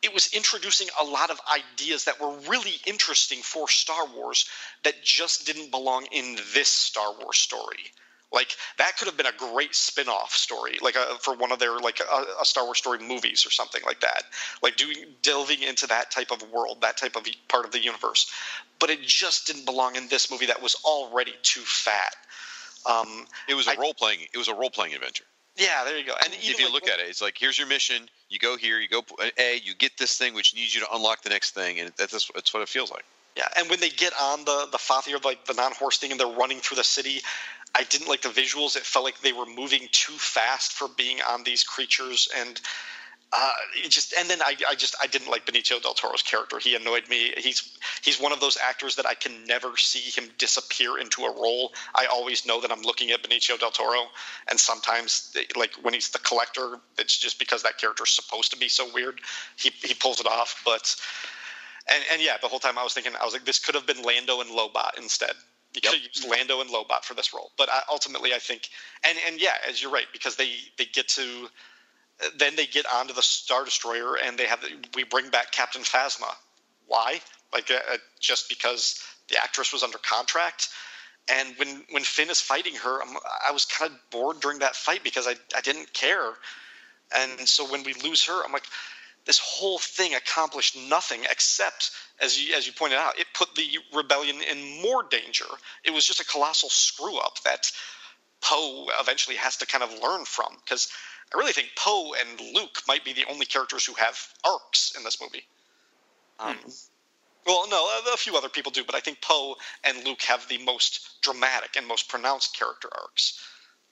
it was introducing a lot of ideas that were really interesting for Star Wars that just didn't belong in this Star Wars story. Like that could have been a great spin-off story like a, for one of their like a, a Star Wars story movies or something like that. Like doing delving into that type of world that type of part of the universe. But it just didn't belong in this movie that was already too fat um, It was a I- role playing. It was a role playing adventure. yeah, there you go. And if you like, look at it, it's like here's your mission. You go here. You go A. You get this thing, which needs you to unlock the next thing, and that's that's what it feels like. Yeah, and when they get on the the Fathier, like the non-horse thing, and they're running through the city, I didn't like the visuals. It felt like they were moving too fast for being on these creatures, and uh, just and then I, I just I didn't like Benicio del Toro's character. He annoyed me. He's he's one of those actors that I can never see him disappear into a role. I always know that I'm looking at Benicio del Toro, and sometimes like when he's the collector, it's just because that character's supposed to be so weird. He he pulls it off, but and and yeah, the whole time I was thinking, I was like, this could have been Lando and Lobot instead. You could have used Lando and Lobot for this role, but I, ultimately, I think, and and yeah, as you're right, because they they get to, then they get onto the Star Destroyer and they have we bring back Captain Phasma. Why? Like uh, just because the actress was under contract. And when when Finn is fighting her, I'm, I was kind of bored during that fight because I I didn't care. And so when we lose her, I'm like, this whole thing accomplished nothing except, as you as you pointed out, it put the rebellion in more danger. It was just a colossal screw up that Poe eventually has to kind of learn from because I really think Poe and Luke might be the only characters who have arcs in this movie. Um, Well, no, a- a few other people do, but I think Poe and Luke have the most dramatic and most pronounced character arcs.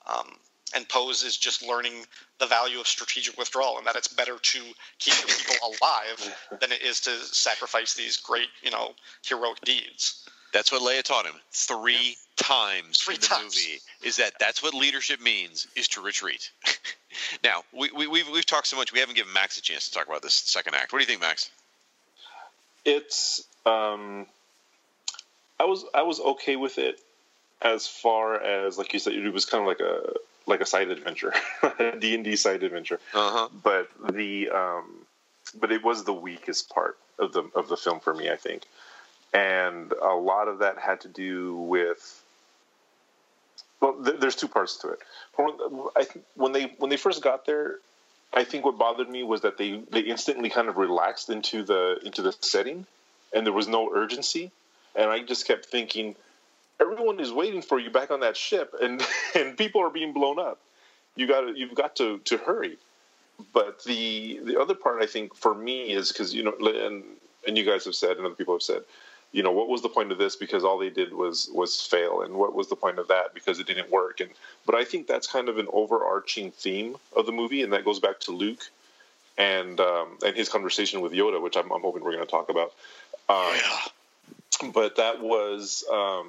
Um, and Poe's is just learning the value of strategic withdrawal and that it's better to keep your people [laughs] alive than it is to sacrifice these great, you know, heroic deeds. That's what Leia taught him three times Three in the times. movie. Is that that's what leadership means? Is to retreat. [laughs] now we, we we've we've talked so much. We haven't given Max a chance to talk about this second act. What do you think, Max? it's um i was i was okay with it as far as like you said it was kind of like a like a side adventure [laughs] a d&d side adventure Uh huh. but the um but it was the weakest part of the of the film for me i think and a lot of that had to do with well th- there's two parts to it I when they when they first got there I think what bothered me was that they they instantly kind of relaxed into the into the setting, and there was no urgency, and I just kept thinking, everyone is waiting for you back on that ship, and [laughs] and people are being blown up. You got you've got to to hurry. But the the other part I think for me is because you know and and you guys have said and other people have said, you know what was the point of this because all they did was was fail? And what was the point of that because it didn't work? And but I think that's kind of an overarching theme of the movie and that goes back to Luke and um, and his conversation with Yoda which I'm, I'm hoping we're going to talk about. Um, but that was um,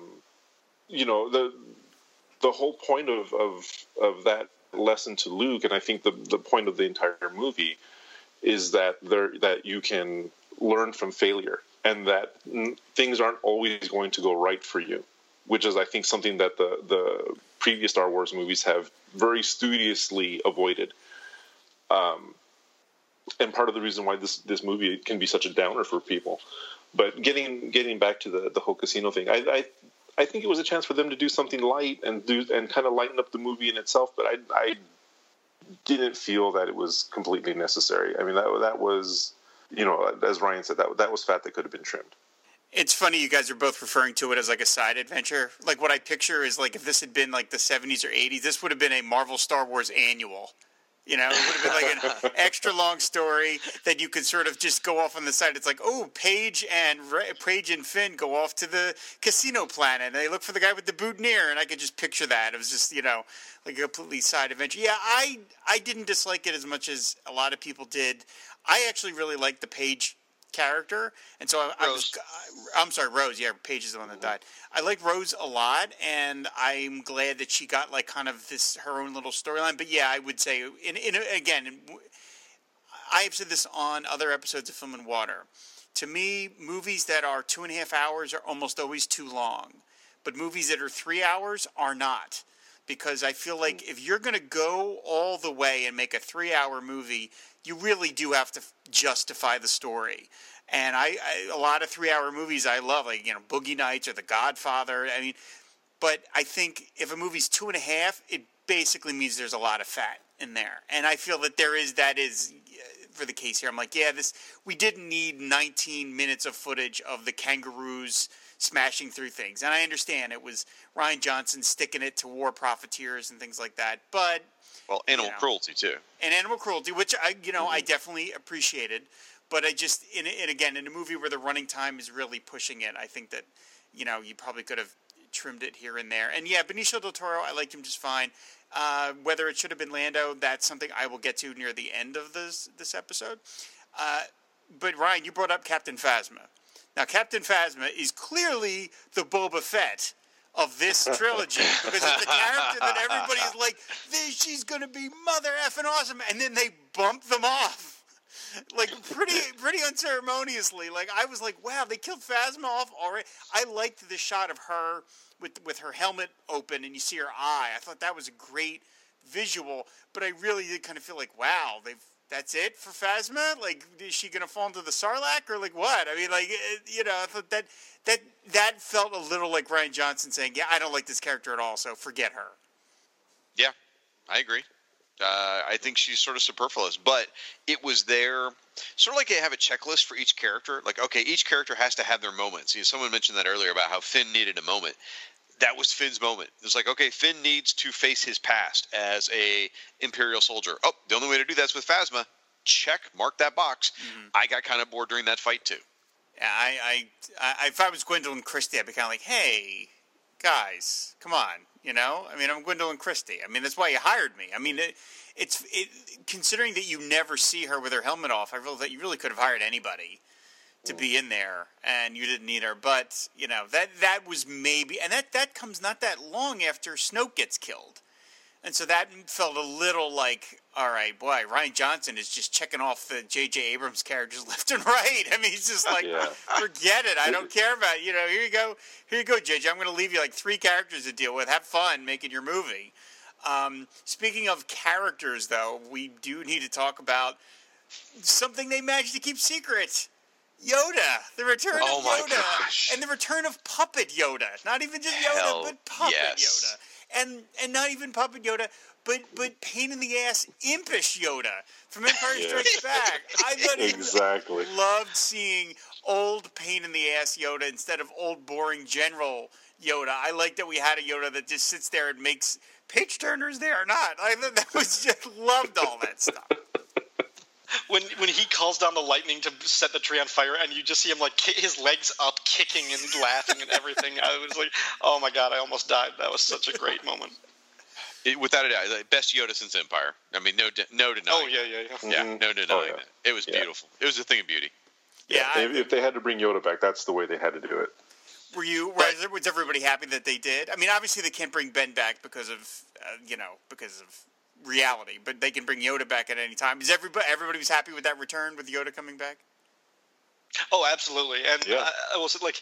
you know the the whole point of, of of that lesson to Luke and I think the the point of the entire movie is that there that you can learn from failure and that things aren't always going to go right for you which is i think something that the the previous star wars movies have very studiously avoided um, and part of the reason why this this movie can be such a downer for people but getting getting back to the the whole casino thing i i I think it was a chance for them to do something light and do and kind of lighten up the movie in itself, but I, I didn't feel that it was completely necessary. I mean, that that was, you know, as Ryan said, that that was fat that could have been trimmed. It's funny you guys are both referring to it as like a side adventure. Like what I picture is like if this had been like the 70s or 80s, this would have been a Marvel Star Wars annual. You know, it would have been like an [laughs] extra long story that you could sort of just go off on the side. It's like, oh, Paige and Re- Paige and Finn go off to the casino planet, and they look for the guy with the boutonniere, and I could just picture that. It was just, you know, like a completely side adventure. Yeah, I I didn't dislike it as much as a lot of people did. I actually really like the Paige character, and so I, I was. I'm sorry, Rose. Yeah, Paige is the one that mm-hmm. died. I like Rose a lot, and I'm glad that she got like kind of this her own little storyline. But yeah, I would say, in, in again, in, I have said this on other episodes of Film and Water. To me, movies that are two and a half hours are almost always too long, but movies that are three hours are not. Because I feel like mm. if you're going to go all the way and make a three hour movie, you really do have to justify the story. And I, I a lot of three hour movies I love, like, you know, Boogie Nights or The Godfather. I mean, but I think if a movie's two and a half, it basically means there's a lot of fat in there. And I feel that there is, that is uh, for the case here. I'm like, yeah, this, we didn't need 19 minutes of footage of the kangaroos smashing through things. And I understand it was Rian Johnson sticking it to war profiteers and things like that. But Well, animal Yeah. cruelty too. and animal cruelty, which I, you know, I definitely appreciated. But I just, in, in again, in a movie where the running time is really pushing it, I think that, you know, you probably could have trimmed it here and there. And yeah, Benicio del Toro, I liked him just fine. Uh, whether it should have been Lando, that's something I will get to near the end of this this episode. Uh, but Ryan, you brought up Captain Phasma. Now, Captain Phasma is clearly the Boba Fett of this trilogy because it's the character that everybody's [laughs] like, this, she's going to be mother effing awesome, and then they bump them off. Like pretty, pretty unceremoniously. Like I was like, wow, they killed Phasma off already. I liked the shot of her with with her helmet open and you see her eye. I thought that was a great visual, but I really did kind of feel like, wow, they've That's it for Phasma? Like, is she gonna fall into the Sarlacc or like what? I mean, like, uh, you know, that that that felt a little like Rian Johnson saying, "Yeah, I don't like this character at all, so forget her." Yeah, I agree. Uh, I think she's sort of superfluous, but it was there, sort of like they have a checklist for each character. Like, okay, each character has to have their moments. You know, someone mentioned that earlier about how Finn needed a moment. That was Finn's moment. It was like, okay, Finn needs to face his past as a Imperial soldier. Oh, the only way to do that's with Phasma. Check, mark that box. Mm-hmm. I got kind of bored during that fight too. Yeah, I, I, I, if I was Gwendoline Christie, I'd be kind of like, "Hey, guys, come on," you know. I mean, I'm Gwendoline Christie. I mean, that's why you hired me. I mean, it, it's it, considering that you never see her with her helmet off. I really that you really could have hired anybody to be in there, and you didn't need her. But you know that that was maybe, and that that comes not that long after Snoke gets killed. And so that felt a little like, all right, boy, Rian Johnson is just checking off the J.J. Abrams characters [laughs] left and right. I mean, he's just like, Yeah. forget it. I don't [laughs] care about it. You know, here you go. Here you go, J.J. I'm going to leave you like three characters to deal with. Have fun making your movie. Um, speaking of characters, though, we do need to talk about something they managed to keep secret. Yoda, the return Oh of Yoda, gosh. and the return of Puppet Yoda. Not even just Yoda, Hell but Puppet yes. Yoda, and and not even Puppet Yoda, but but pain in the ass impish Yoda from Empire. [laughs] Strikes Back. I thought Exactly. loved seeing old pain in the ass Yoda instead of old boring General Yoda. I like that we had a Yoda that just sits there and makes page turners there or not. I that was just loved all that stuff. When when he calls down the lightning to set the tree on fire, and you just see him like ki- his legs up, kicking and laughing and everything. I was like, oh my god, I almost died. That was such a great moment. It, without a doubt, the best Yoda since Empire. I mean, no, de- no denying. Oh yeah, yeah, yeah. yeah, Mhm. no denying Oh, yeah. that. It was Yeah. beautiful. It was a thing of beauty. Yeah, I- if, if they had to bring Yoda back, that's the way they had to do it. Were you? Was, was everybody happy that they did? I mean, obviously they can't bring Ben back because of uh, you know because of reality, but they can bring Yoda back at any time. Is everybody everybody was happy with that return with Yoda coming back? Oh, absolutely. And Yeah. I, I will say, like,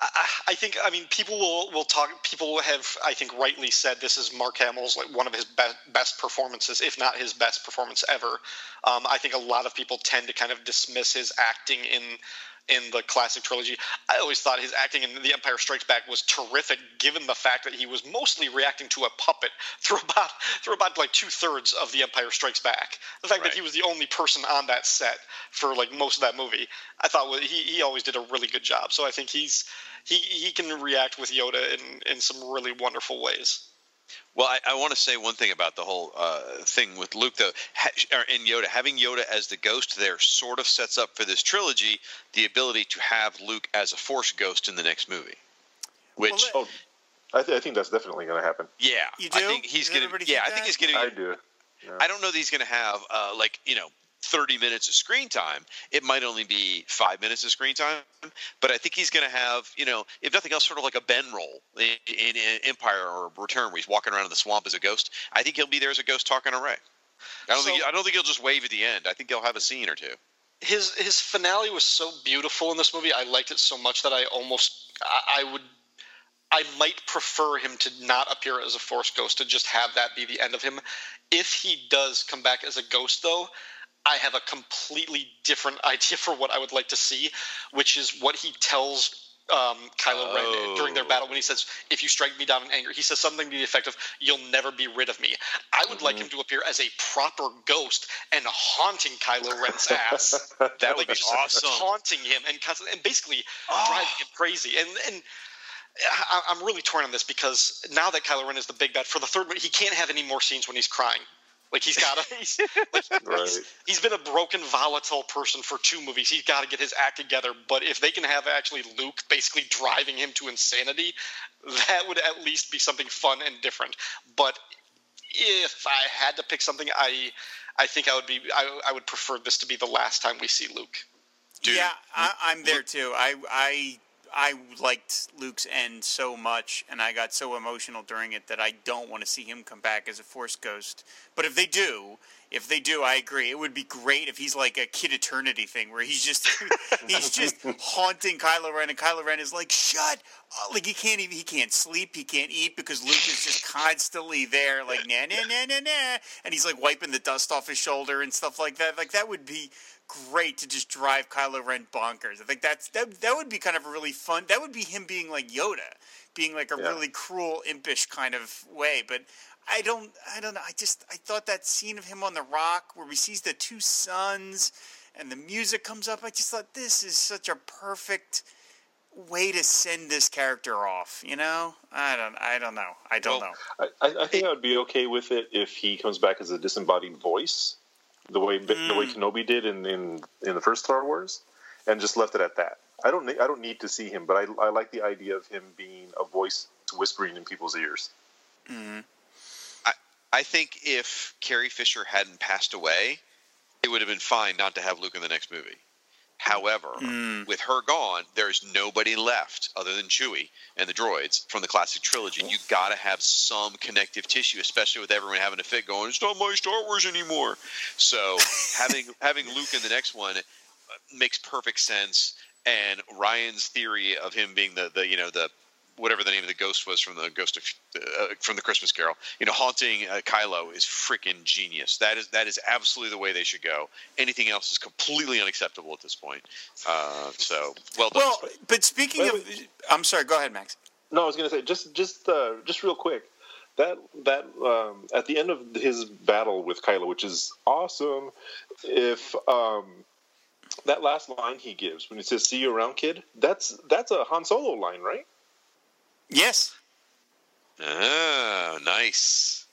I, I I think, I mean, people will, will talk, people have, I think, rightly said this is Mark Hamill's, like, one of his be- best performances, if not his best performance ever. Um, I think a lot of people tend to kind of dismiss his acting in in the classic trilogy. I always thought his acting in The Empire Strikes Back was terrific, given the fact that he was mostly reacting to a puppet [laughs] through about through about like two thirds of The Empire Strikes Back. The fact Right. that he was the only person on that set for like most of that movie, I thought he he always did a really good job. So I think he's he he can react with Yoda in in some really wonderful ways. Well, I, I want to say one thing about the whole uh, thing with Luke, though, ha- or, and Yoda. Having Yoda as the ghost there sort of sets up for this trilogy the ability to have Luke as a Force ghost in the next movie. Which, Well, Oh, I, th- I think that's definitely going to happen. yeah, You do. I think he's gonna. Yeah, think I think he's gonna. I do. I don't know that he's going to have uh, like you know 30 minutes of screen time. It might only be five minutes of screen time, but I think he's going to have you know if nothing else, sort of like a Ben role in, in, in Empire or Return, where he's walking around in the swamp as a ghost. I think he'll be there as a ghost talking to Rey. I don't So- think I don't think he'll just wave at the end. I think he'll have a scene or two. his his finale was so beautiful in this movie. I liked it so much that I almost I, I would I might prefer him to not appear as a force ghost to just have that be the end of him. If he does come back as a ghost though, I have a completely different [laughs] idea for what I would like to see, which is what he tells um, Kylo Ren during their Oh. battle when he says, "If you strike me down in anger," he says something to the effect of, "You'll never be rid of me." I would like him to appear as a proper ghost and haunting Kylo Ren's ass [laughs] That would like be awesome. Haunting him and constantly, and basically driving him crazy. And and I, I'm really torn on this because now that Kylo Ren is the big bad for the third one, he can't have any more scenes when he's crying. Like he's got to. [laughs] He's, like, Right. he's, he's been a broken, volatile person for two movies. He's got to get his act together. But if they can have actually Luke basically driving him to insanity, that would at least be something fun and different. But if I had to pick something, I I think I would be I, I would prefer this to be the last time we see Luke. Dude. Yeah, I, I'm there too. I, I I liked Luke's end so much, and I got so emotional during it that I don't want to see him come back as a Force ghost. But if they do, if they do, I agree. It would be great if he's like a Kid Eternity thing, where he's just [laughs] he's just haunting Kylo Ren, and Kylo Ren is like, "Shut!" Up. Like he can't even he can't sleep, he can't eat because Luke is just constantly there, like na na na na na, and he's like wiping the dust off his shoulder and stuff like that. Like that would be great to just drive Kylo Ren bonkers. I think that's that that would be kind of a really fun. That would be him being like Yoda, being like a Yeah. really cruel, impish kind of way. But I don't, I don't know. I just I thought that scene of him on the rock where he sees the two suns and the music comes up. I just thought this is such a perfect way to send this character off. You know, I don't, I don't know. I don't Well, know. I, I I think I would be okay with it if he comes back as a disembodied voice, the way the way mm. Kenobi did in, in in the first Star Wars, and just left it at that. I don't I don't need to see him, but I I like the idea of him being a voice whispering in people's ears. Mm-hmm. I I think if Carrie Fisher hadn't passed away, it would have been fine not to have Luke in the next movie. However, with her gone, there's nobody left other than Chewie and the droids from the classic trilogy. You got to have some connective tissue, especially with everyone having a fit going, "It's not my Star Wars anymore." So [laughs] having having Luke in the next one uh, makes perfect sense. And Ryan's theory of him being the, the you know the whatever the name of the ghost was from the ghost of uh, from the Christmas Carol, you know, haunting uh, Kylo is freaking genius. That is that is absolutely the way they should go. Anything else is completely unacceptable at this point. Uh, so well done. Well, but speaking Wait, of, I'm sorry. Go ahead, Max. No, I was going to say just just uh, just real quick that that um, at the end of his battle with Kylo, which is awesome. If um, that last line he gives when he says "See you around, kid," that's that's a Han Solo line, right? Yes. oh, nice.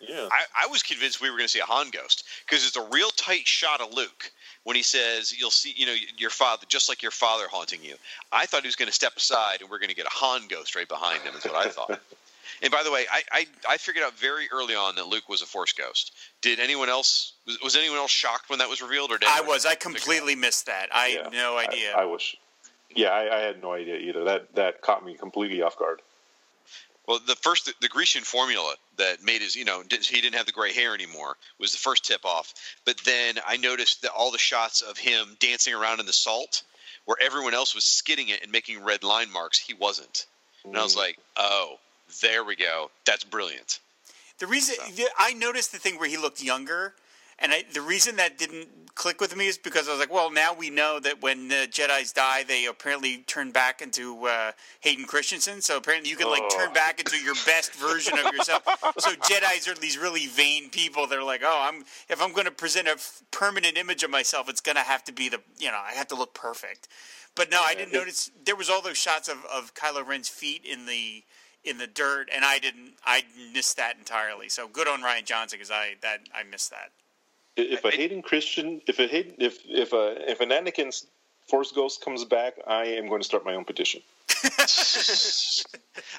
Yeah. I, I was convinced we were going to see a Han ghost because it's a real tight shot of Luke when he says, "You'll see, you know, your father, just like your father haunting you." I thought he was going to step aside and we're going to get a Han ghost right behind him. Is what I thought. [laughs] and by the way, I, I I figured out very early on that Luke was a Force ghost. Did anyone else was, was anyone else shocked when that was revealed, or did I was. I figure it out? completely missed that. I Yeah. had no idea. I, I was. Yeah, I, I had no idea either. That that caught me completely off guard. Well, the first the, the Grecian formula that made his, you know, did, he didn't have the gray hair anymore was the first tip off. But then I noticed that all the shots of him dancing around in the salt, where everyone else was skidding it and making red line marks, he wasn't. And I was mm. like, oh, there we go. That's brilliant. The reason the- I noticed the thing where he looked younger, and I, the reason that didn't click with me is because I was like, well, now we know that when the Jedi's die, they apparently turn back into uh, Hayden Christensen. So apparently, you can like turn Oh. back into your best version of yourself. so Jedi's are these really vain people. They're like, oh, I'm if I'm going to present a f- permanent image of myself, it's going to have to be the you know I have to look perfect. But no, I didn't notice. There was all those shots of, of Kylo Ren's feet in the in the dirt, and I didn't. I missed that entirely. So good on Rian Johnson because I that I missed that. If a Hayden Christensen, if a Hayden, if if a if an Anakin's Force Ghost comes back, I am going to start my own petition. [laughs]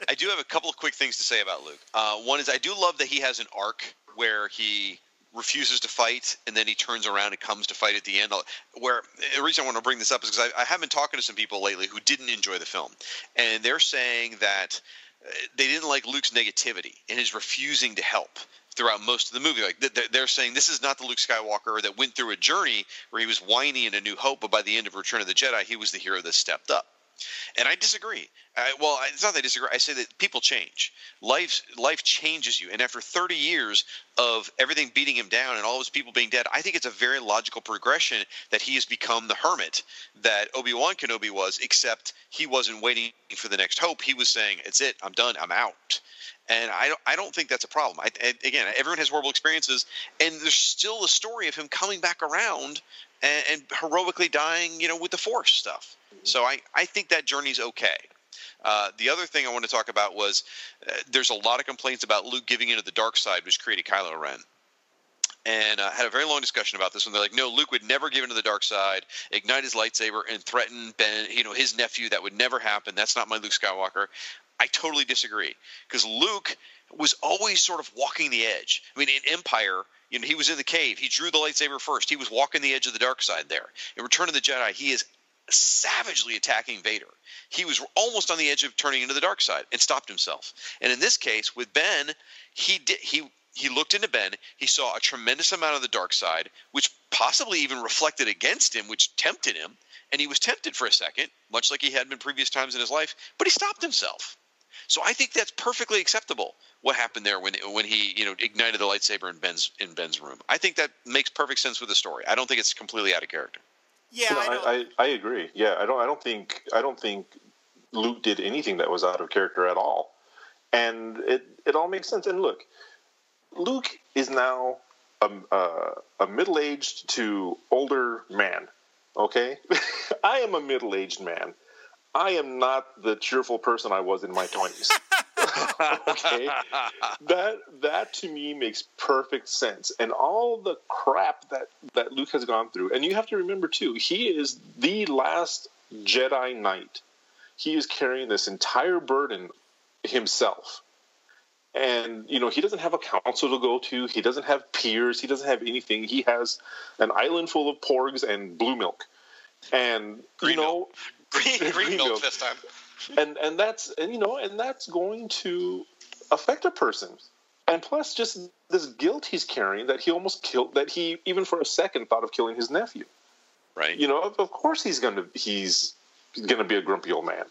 I do have a couple of quick things to say about Luke. Uh, one is I do love that he has an arc where he refuses to fight and then he turns around and comes to fight at the end. Where the reason I want to bring this up is because I, I have been talking to some people lately who didn't enjoy the film, and they're saying that uh, they didn't like Luke's negativity and his refusing to help throughout most of the movie. Like th- th- they're saying this is not the Luke Skywalker that went through a journey where he was whiny in A New Hope, but by the end of Return of the Jedi, he was the hero that stepped up. And I disagree. I, well, it's not that I disagree. I say that people change. Life life changes you. And after 30 years of everything beating him down and all his people being dead, I think it's a very logical progression that he has become the hermit that Obi Wan Kenobi was. Except he wasn't waiting for the next hope. He was saying, "It's it. I'm done. I'm out." And I don't, I don't think that's a problem. I, I, again, everyone has horrible experiences, and there's still a story of him coming back around and, and heroically dying, you know, with the Force stuff. So I, I think that journey's okay. Uh, the other thing I want to talk about was uh, there's a lot of complaints about Luke giving into the dark side, which created Kylo Ren. And uh, had a very long discussion about this. And they're like, no, Luke would never give into the dark side, ignite his lightsaber, and threaten Ben, you know, his nephew. That would never happen. That's not my Luke Skywalker. I totally disagree because Luke was always sort of walking the edge. I mean, in Empire, you know, he was in the cave. He drew the lightsaber first. He was walking the edge of the dark side there. In Return of the Jedi, he is savagely attacking Vader. He was almost on the edge of turning into the dark side and stopped himself. And in this case, with Ben, he did he he looked into Ben. He saw a tremendous amount of the dark side, which possibly even reflected against him, which tempted him. And he was tempted for a second, much like he had been previous times in his life, but he stopped himself. So I think that's perfectly acceptable. What happened there when when he you know ignited the lightsaber in Ben's in Ben's room? I think that makes perfect sense with the story. I don't think it's completely out of character. Yeah, No, I, I, I, I agree. Yeah, I don't. I don't think. I don't think Luke did anything that was out of character at all, and it it all makes sense. And look, Luke is now a, a, a middle aged to older man. Okay, [laughs] I am a middle aged man. I am not the cheerful person I was in my twenties. [laughs] okay, that that to me makes perfect sense. And all the crap that that luke has gone through and you have to remember too he is the last jedi knight. He is carrying this entire burden himself. And you know he doesn't have a council to go to. He doesn't have peers. He doesn't have anything. He has an island full of porgs and blue milk. And Green you know Green, green, [laughs] Green milk milk. this time. and and that's and you know and that's going to affect a person and plus just this guilt he's carrying that he almost killed that he even for a second thought of killing his nephew Right? you know of, of course he's going to he's going to be a grumpy old man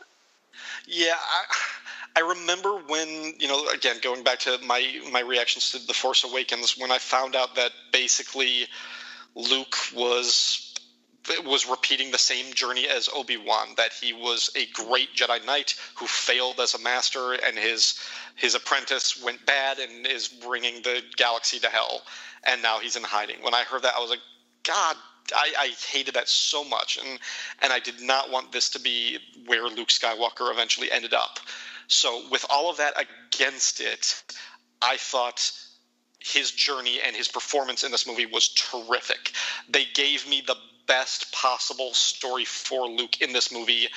Yeah, I, I remember when you know again going back to my my reactions to the Force Awakens when I found out that basically Luke was was repeating the same journey as Obi Wan that he was a great Jedi Knight who failed as a master and his his apprentice went bad and is bringing the galaxy to hell and now he's in hiding. When I heard that, I was like, God. I, I hated that so much, and and I did not want this to be where Luke Skywalker eventually ended up. So, with all of that against it, I thought his journey and his performance in this movie was terrific. They gave me the best possible story for Luke in this movie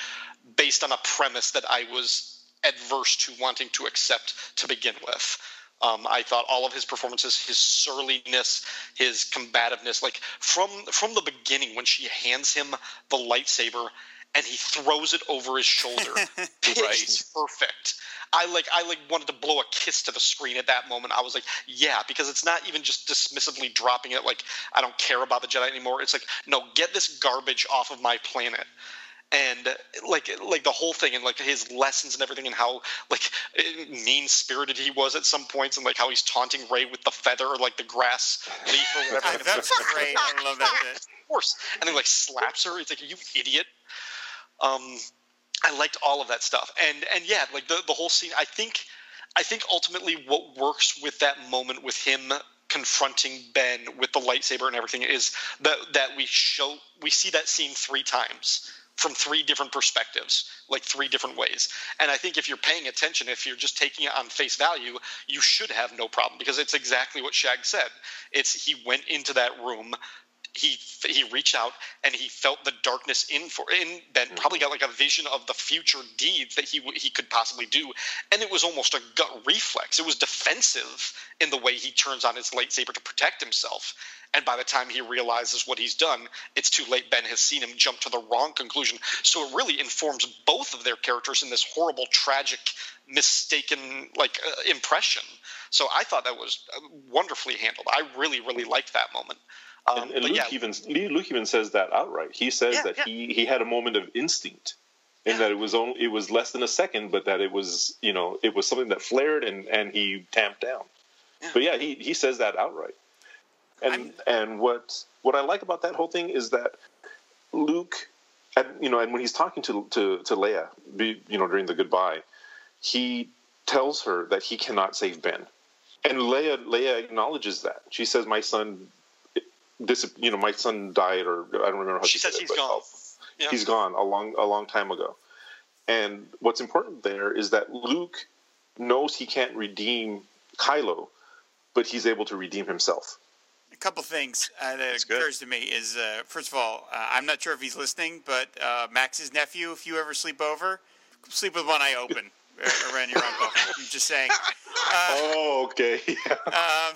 based on a premise that I was adverse to wanting to accept to begin with. Um, I thought all of his performances, his surliness, his combativeness, like from from the beginning when she hands him the lightsaber and he throws it over his shoulder, [laughs] pitch perfect. I like I like wanted to blow a kiss to the screen at that moment. I was like, yeah, because it's not even just dismissively dropping it like I don't care about the Jedi anymore. It's like, no, get this garbage off of my planet. And like like the whole thing and like his lessons and everything and how like mean spirited he was at some points and like how he's taunting Rey with the feather or like the grass leaf or whatever. [laughs] That's great. I love that bit. Of course. And then like slaps her. It's like you idiot. Um, I liked all of that stuff, and and yeah, like the the whole scene. I think I think ultimately what works with that moment with him confronting Ben with the lightsaber and everything is that that we show we see that scene three times from three different perspectives, like three different ways. And I think if you're paying attention, if you're just taking it on face value, you should have no problem because it's exactly what Shag said. It's he went into that room he he reached out and he felt the darkness in for in Ben probably got like a vision of the future deeds that he he could possibly do, and it was almost a gut reflex. It was defensive in the way he turns on his lightsaber to protect himself. And by the time he realizes what he's done, it's too late. Ben has seen him jump to the wrong conclusion. So it really informs both of their characters in this horrible, tragic, mistaken like uh, impression. So I thought that was uh, wonderfully handled. I really, really liked that moment. Um, and, and Luke yeah, even Luke even says that outright. He says Yeah, that yeah. he he had a moment of instinct, and that it was only it was less than a second, but that it was you know it was something that flared and and he tamped down. But yeah, he he says that outright. And and what what I like about that whole thing is that Luke, and you know, and when he's talking to to to Leia, you know, during the goodbye, he tells her that he cannot save Ben, and Leia Leia acknowledges that. She says, "My son." This, you know, my son died, or I don't remember how she said says it, he's gone. Yeah. He's gone a long, a long time ago. And what's important there is that Luke knows he can't redeem Kylo, but he's able to redeem himself. A couple things uh, that good. occurs to me is uh, first of all, uh, I'm not sure if he's listening, but uh, Max's nephew, if you ever sleep over, sleep with one eye open [laughs] around your uncle. [laughs] I'm just saying. Uh, Oh, okay. [laughs] um, [laughs]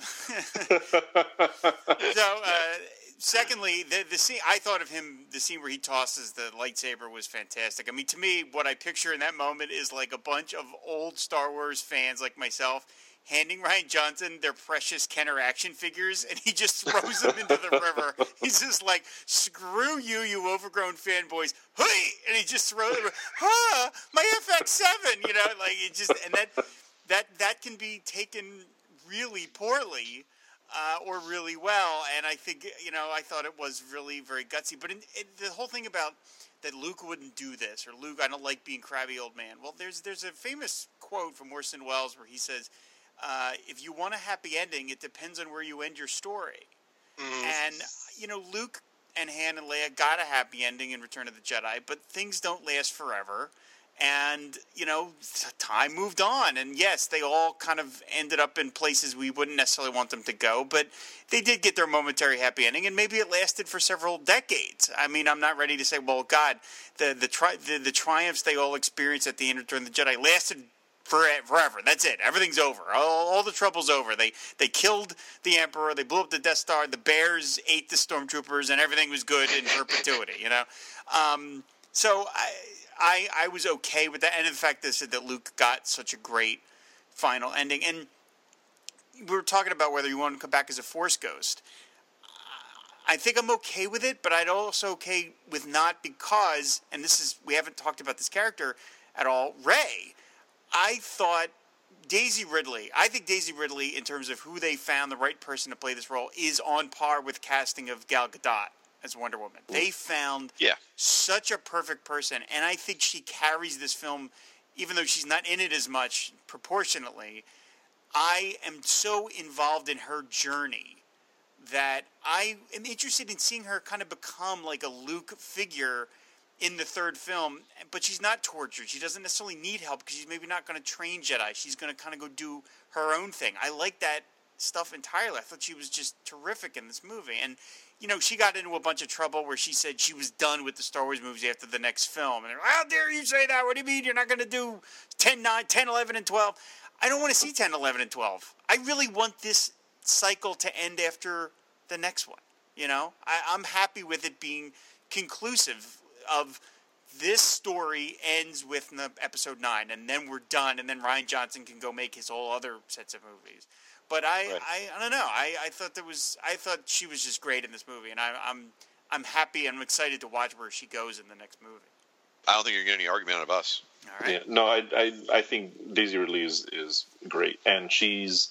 so, uh, secondly, the the scene I thought of him the scene where he tosses the lightsaber was fantastic. I mean, to me, what I picture in that moment is like a bunch of old Star Wars fans like myself handing Rian Johnson their precious Kenner action figures, and he just throws them into the river. [laughs] He's just like, "Screw you, you overgrown fanboys!" Hey, and he just throws them. Huh, my FX7, you know, like it just and that that that can be taken really poorly. Uh, or really well, and I think you know I thought it was really very gutsy. But in, in, the whole thing about that Luke wouldn't do this, or Luke, I don't like being crabby old man. Well, there's there's a famous quote from Orson Welles where he says, uh, if you want a happy ending, it depends on where you end your story. Mm. And you know, Luke and Han and Leia got a happy ending in Return of the Jedi, but things don't last forever. And you know, time moved on, and yes, they all kind of ended up in places we wouldn't necessarily want them to go, but they did get their momentary happy ending, and maybe it lasted for several decades. I mean, I'm not ready to say, well, God, the the tri- the, the triumphs they all experienced at the end of Return of the Jedi lasted forever. That's it. Everything's over. All, all, the trouble's over. They they killed the emperor. They blew up the Death Star. The bears ate the stormtroopers, and everything was good in perpetuity. You know, um, so I, I I was okay with that. And in fact, they said that Luke got such a great final ending. And we were talking about whether you want to come back as a Force ghost. I think I'm okay with it, but I'd also okay with not because, and this is we haven't talked about this character at all. Rey I thought Daisy Ridley. I think Daisy Ridley, in terms of who they found the right person to play this role, is on par with casting of Gal Gadot as Wonder Woman. They found yeah. such a perfect person, and I think she carries this film, even though she's not in it as much proportionately. I am so involved in her journey that I am interested in seeing her kind of become like a Luke figure in the third film, but she's not tortured. She doesn't necessarily need help because she's maybe not going to train Jedi. She's going to kind of go do her own thing. I like that stuff entirely. I thought she was just terrific in this movie. And, you know, she got into a bunch of trouble where she said she was done with the Star Wars movies after the next film. And, how dare you say that? What do you mean you're not going to do 10, 9, 10, 11, and 12? I don't want to see 10, 11, and 12. I really want this cycle to end after the next one. You know, I, I'm happy with it being conclusive of this story ends with episode nine, and then we're done, and then Rian Johnson can go make his whole other sets of movies. But I, right. I, I don't know. I, I thought there was, I thought she was just great in this movie, and I, I'm, I'm happy and I'm excited to watch where she goes in the next movie. I don't think you're getting any argument out of us. All right. Yeah, no, I, I, I think Daisy Ridley is, is great, and she's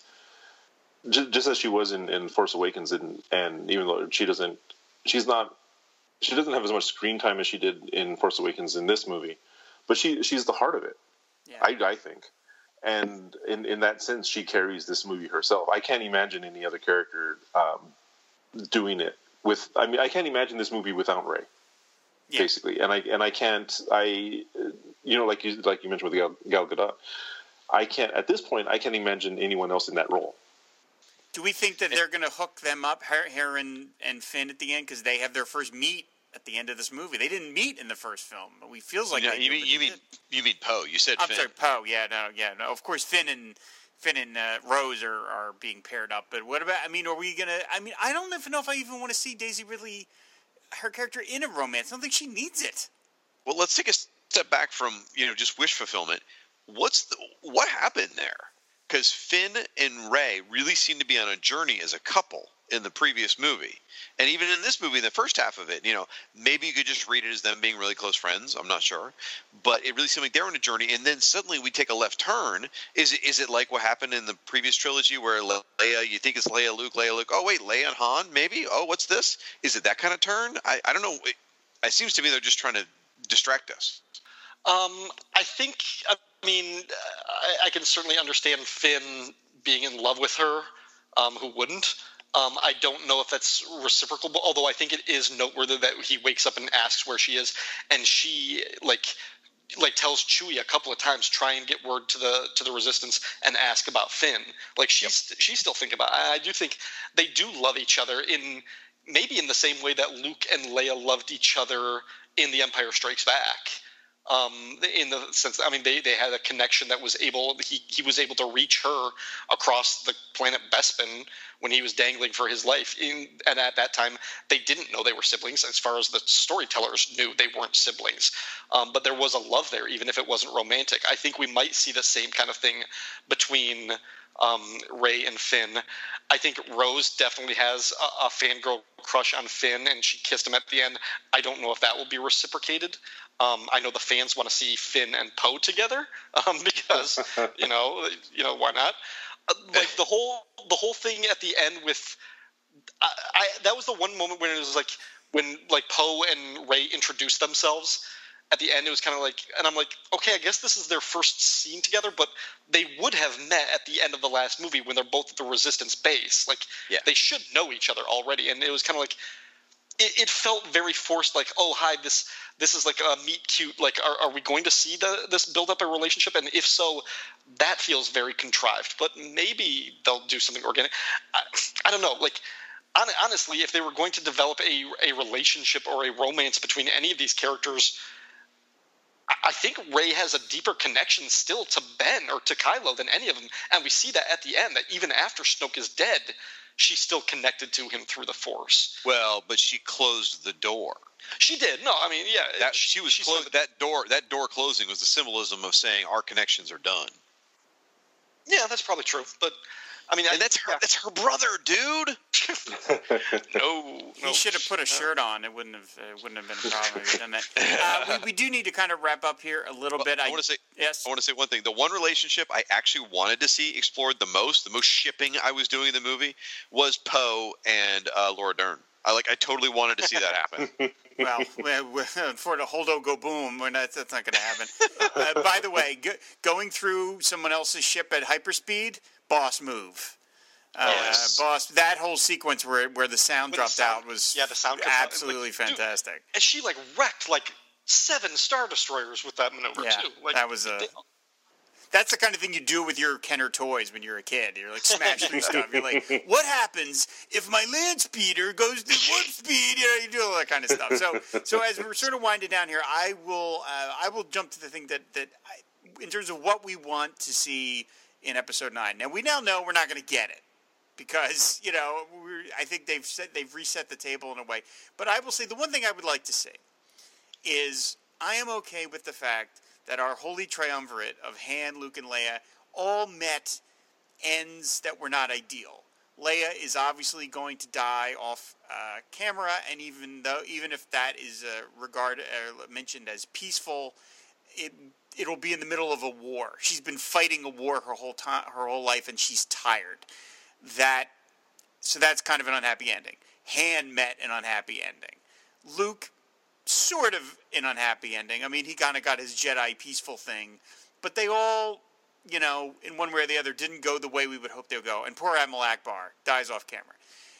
just, just as she was in, in Force Awakens, and and even though she doesn't, she's not she doesn't have as much screen time as she did in Force Awakens in this movie, but she she's the heart of it. Yeah. I, I think, and in in that sense, she carries this movie herself. I can't imagine any other character um, doing it with. I mean, I can't imagine this movie without Rey. Yeah. Basically, and I and I can't. I you know, like you like you mentioned with Gal, Gal Gadot, I can't at this point. I can't imagine anyone else in that role. Do we think that they're going to hook them up, Hera and and Finn, at the end because they have their first meet at the end of this movie? They didn't meet in the first film. We feels like you, you mean you mean you mean Poe? You said I'm Finn. sorry, Poe. Yeah, no, yeah, no. Of course, Finn and Finn and uh, Rose are, are being paired up. But what about? I mean, are we gonna? I mean, I don't even know if I even want to see Daisy Ridley, her character in a romance. I don't think she needs it. Well, let's take a step back from you know just wish fulfillment. What's the what happened there? Because Finn and Rey really seem to be on a journey as a couple in the previous movie. And even in this movie, the first half of it, you know, maybe you could just read it as them being really close friends. I'm not sure, but it really seemed like they're on a journey. And then suddenly we take a left turn. Is it is it like what happened in the previous trilogy where Leia, you think it's Leia, Luke, Leia, Luke? Oh wait, Leia and Han, maybe. Oh, what's this? Is it that kind of turn? I I don't know. It, it seems to me they're just trying to distract us. Um, I think. Uh, I mean, I, I, can certainly understand Finn being in love with her. Um, who wouldn't? Um, I don't know if that's reciprocal, although I think it is noteworthy that he wakes up and asks where she is, and she like like tells Chewie a couple of times, try and get word to the to the Resistance and ask about Finn. Like she's yep. she's still thinking about. I, I do think they do love each other in maybe in the same way that Luke and Leia loved each other in The Empire Strikes Back. Um, in the sense I mean they, they had a connection that was able he, he was able to reach her across the planet Bespin when he was dangling for his life. In, and at that time they didn't know they were siblings as far as the storytellers knew they weren't siblings. Um, but there was a love there even if it wasn't romantic. I think we might see the same kind of thing between um, Rey and Finn. I think Rose definitely has a, a fangirl crush on Finn, and she kissed him at the end. I don't know if that will be reciprocated. Um, I know the fans want to see Finn and Poe together [laughs] um, because you know, you know, why not? Uh, like the whole the whole thing at the end with, I, I that was the one moment when it was like when like Poe and Rey introduced themselves at the end it was kind of like and i'm like okay i guess this is their first scene together but they would have met at the end of the last movie when they're both at the resistance base. Like Yeah. they should know each other already and it was kind of like it, it felt very forced like oh hi this this is like a meet cute like are, are we going to see the this build up a relationship? And if so that feels very contrived but maybe they'll do something organic. I, I don't know like honestly if they were going to develop a, a relationship or a romance between any of these characters I- think Rey has a deeper connection still to Ben or to Kylo than any of them, and we see that at the end that even after Snoke is dead, she's still connected to him through the Force. Well, but she closed the door. She did. No, I mean, yeah, That she was she's clo- not- that door. That door closing was the symbolism of saying our connections are done. Yeah, that's probably true. But I mean, And that's her. yeah. That's her brother, dude. [laughs] no, He no. should have put a shirt on. It wouldn't have. It wouldn't have been a problem if done that. Uh, we, we do need to kind of wrap up here a little bit. I want to say. yes. I want to say one thing. The one relationship I actually wanted to see explored the most, the most shipping I was doing in the movie, was Poe and uh, Laura Dern. I like. I totally wanted to see that happen. [laughs] well, we- we- for the holdo go boom, we're not, that's not going to happen. Uh, by the way, go, going through someone else's ship at hyperspeed, boss move. Uh, Yes. boss, that whole sequence where where the sound When the dropped sound- out was yeah, the sound comes out, like, absolutely dude, fantastic. and she like wrecked like seven star destroyers with that maneuver Yeah, too. Like that was a- they- That's the kind of thing you do with your Kenner toys when you're a kid. You're like smash through [laughs] stuff. You're like, what happens if my land speeder goes to warp speed? You know, you do all that kind of stuff. So, so as we're sort of winding down here, I will, uh, I will jump to the thing that that I, in terms of what we want to see in episode nine. Now we now know we're not going to get it because you know I think they've said they've reset the table in a way. But I will say the one thing I would like to say is I am okay with the fact that our holy triumvirate of Han, Luke, and Leia all met ends that were not ideal. Leia is obviously going to die off uh, camera, and even though even if that is uh, regarded uh, mentioned as peaceful, it it'll be in the middle of a war. She's been fighting a war her whole time, her whole life, and she's tired. That so that's kind of an unhappy ending. Han met an unhappy ending. Luke, sort of an unhappy ending. I mean, he kind of got his Jedi peaceful thing, but they all, you know, in one way or the other, didn't go the way we would hope they would go. And poor Admiral Ackbar dies off camera.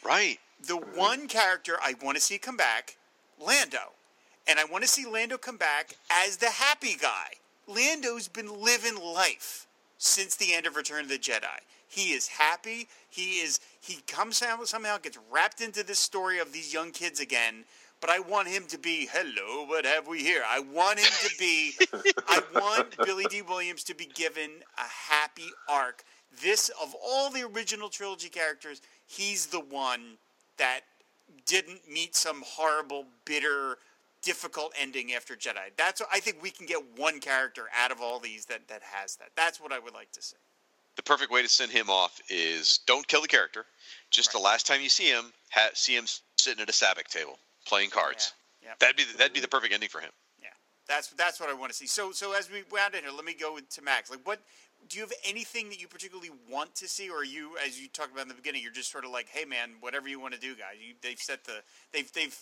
right. The one character I want to see come back, Lando. And I want to see Lando come back as the happy guy. Lando's been living life since the end of Return of the Jedi. He is happy. He is he comes out somehow gets wrapped into this story of these young kids again. But I want him to be hello. What have we here? I want him to be. I want Billy Dee Williams to be given a happy arc. This of all the original trilogy characters, he's the one that didn't meet some horrible, bitter, difficult ending after Jedi. That's I think we can get one character out of all these that that has that. That's what I would like to see. The perfect way to send him off is don't kill the character. Just the last time you see him, ha- see him sitting at a sabacc table playing cards. Yeah, yeah. That'd be the, that'd be the perfect ending for him. Yeah, that's that's what I want to see. So so as we round in here, let me go to Max. Like, what do you have anything that you particularly want to see, or are you, as you talked about in the beginning, you're just sort of like, hey man, whatever you want to do, guys. You, they've set the they've they've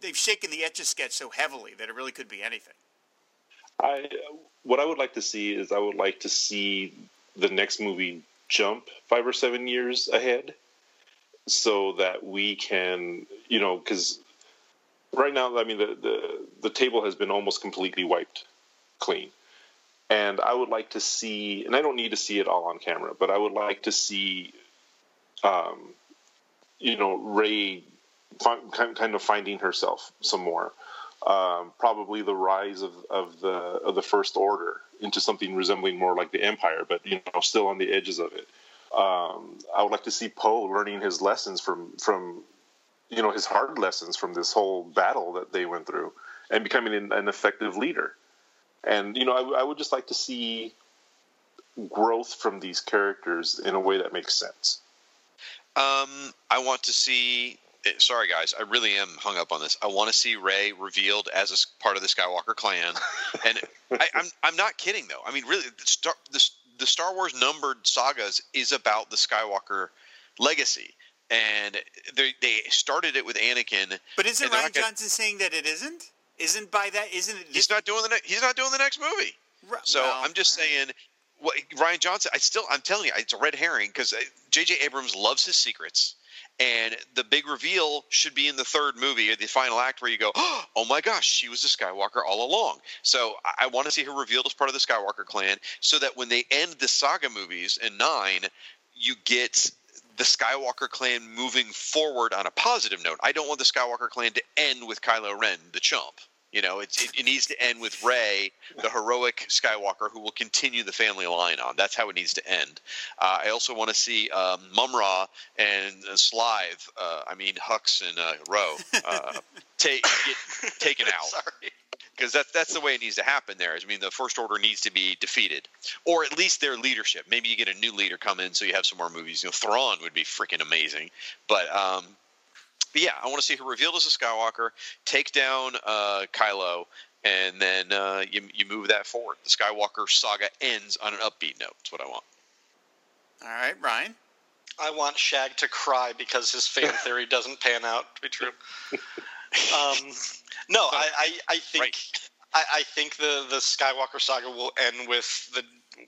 they've shaken the etch a sketch so heavily that it really could be anything. I what I would like to see is I would like to see the next movie jump five or seven years ahead, so that we can, you know, because right now, I mean, the, the the table has been almost completely wiped clean, and I would like to see, and I don't need to see it all on camera, but I would like to see, um, you know, Rey kind of finding herself some more um, probably the rise of, of the of the First Order into something resembling more like the Empire, but you know, still on the edges of it. Um, I would like to see Poe learning his lessons from from you know his hard lessons from this whole battle that they went through, and becoming an, an effective leader. And you know, I, I would just like to see growth from these characters in a way that makes sense. Um, I want to see. eh, Sorry, guys, I really am hung up on this. I want to see Rey revealed as a part of the Skywalker clan, [laughs] and I, I'm I'm not kidding though. I mean, really, the Star the, the Star Wars numbered sagas is about the Skywalker legacy, and they they started it with Anakin. But isn't Rian gonna- Johnson saying that it isn't? Isn't by that? Isn't it? He's not doing the ne- he's not doing the next movie. So well, I'm just saying, what, Rian Johnson. I still, I'm telling you, it's a red herring because J.J. Uh, Abrams loves his secrets, and the big reveal should be in the third movie the final act where you go, [gasps] oh my gosh, she was a Skywalker all along. So I, I want to see her revealed as part of the Skywalker clan, so that when they end the saga movies in nine, you get the Skywalker clan moving forward on a positive note. I don't want the Skywalker clan to end with Kylo Ren, the chump. You know, it, it, it needs to end with Rey, the heroic Skywalker, who will continue the family line on. That's how it needs to end. Uh, I also want to see um, Mumm-Ra and uh, Slive, uh, I mean Hux and uh, Roe, uh, [laughs] take, get taken out Sorry. because that's that's the way it needs to happen. There, I mean, the First Order needs to be defeated, or at least their leadership. Maybe you get a new leader come in, so you have some more movies. You know, Thrawn would be freaking amazing. But um, but yeah, I want to see her revealed as a Skywalker, take down uh, Kylo, and then uh, you you move that forward. The Skywalker saga ends on an upbeat note. That's what I want. All right, Ryan. I want Shag to cry because his fan [laughs] theory doesn't pan out to be true. [laughs] Um, no, I, I, I think Right. I, I think the the Skywalker saga will end with the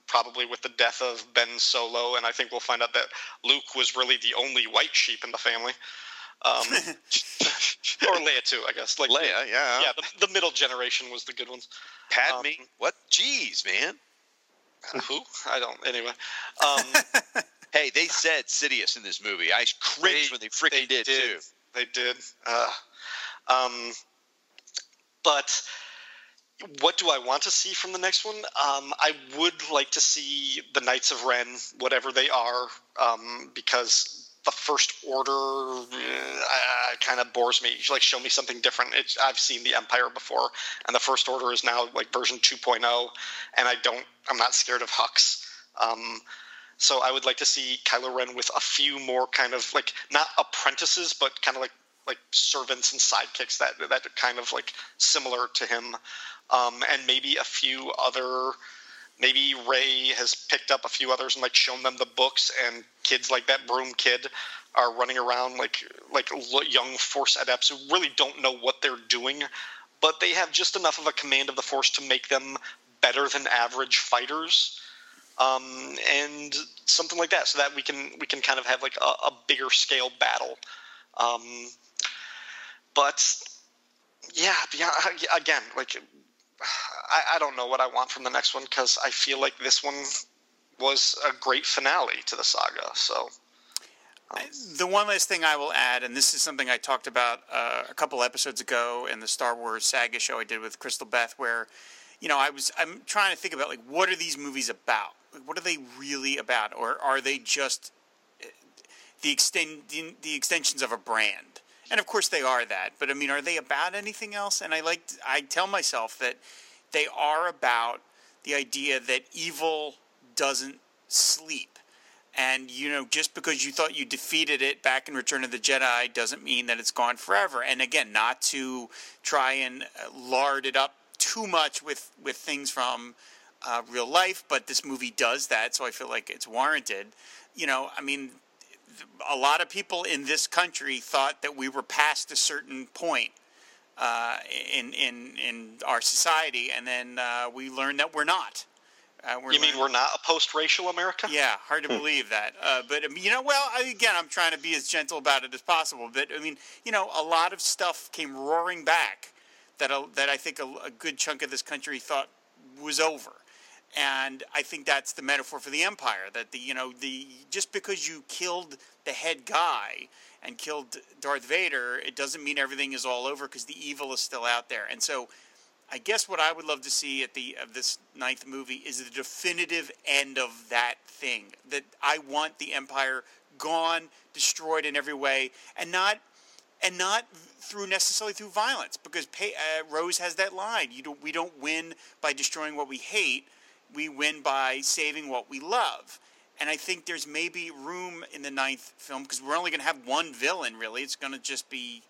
probably with the death of Ben Solo, and I think we'll find out that Luke was really the only white sheep in the family. Um, [laughs] or Leia too, I guess. Like Leia, yeah, yeah, the, the middle generation was the good ones. Padme. um, what? Jeez, man. [laughs] Who? I don't. Anyway, um, [laughs] Hey, they said Sidious in this movie. I cringed when they freaking did, too. They did. Uh, um, but what do I want to see from the next one? Um, I would like to see the Knights of Ren, whatever they are, um, because the First Order uh, kind of bores me. Like, show me something different. It's, I've seen the Empire before, and the First Order is now like version 2.0, and I don't. I'm not scared of Hux. Um, so I would like to see Kylo Ren with a few more kind of like not apprentices, but kind of like like servants and sidekicks that that are kind of like similar to him, um, and maybe a few other. Maybe Rey has picked up a few others and like shown them the books, and kids like that Broom Kid are running around like like young Force adepts who really don't know what they're doing, but they have just enough of a command of the Force to make them better than average fighters um, and something like that, so that we can we can kind of have like a, a bigger scale battle. Um, but yeah, yeah, again, like I, I don't know what I want from the next one because I feel like this one was a great finale to the saga. So The one last thing I will add, and this is something I talked about uh, a couple episodes ago in the Star Wars saga show I did with Crystal Beth, where you know I was I'm trying to think about like what are these movies about? Like, what are they really about, or are they just uh, the extend the extensions of a brand? And of course they are that, but I mean, are they about anything else? And I like I tell myself that they are about the idea that evil doesn't sleep. And you know, just because you thought you defeated it back in Return of the Jedi doesn't mean that it's gone forever. And again, not to try and uh, lard it up too much with with things from uh, real life, but this movie does that, so I feel like it's warranted. You know, I mean, a lot of people in this country thought that we were past a certain point uh, in in in our society, and then uh, we learned that we're not. Uh, we're you mean learning- we're not a post-racial America? yeah, hard to believe that. Uh, but you know, well, again, I'm trying to be as gentle about it as possible. But I mean, you know, a lot of stuff came roaring back that a, that I think a, a good chunk of this country thought was over, and I think that's the metaphor for the Empire. That the you know the just because you killed the head guy and killed Darth Vader, it doesn't mean everything is all over because the evil is still out there. And so, I guess what I would love to see at the of this ninth movie is the definitive end of that thing. That I want the Empire gone, destroyed in every way, and not and not through necessarily through violence because uh, Rose has that line. You don't, we don't win by destroying what we hate. We win by saving what we love. And I think there's maybe room in the ninth film because we're only going to have one villain. Really, it's going to just be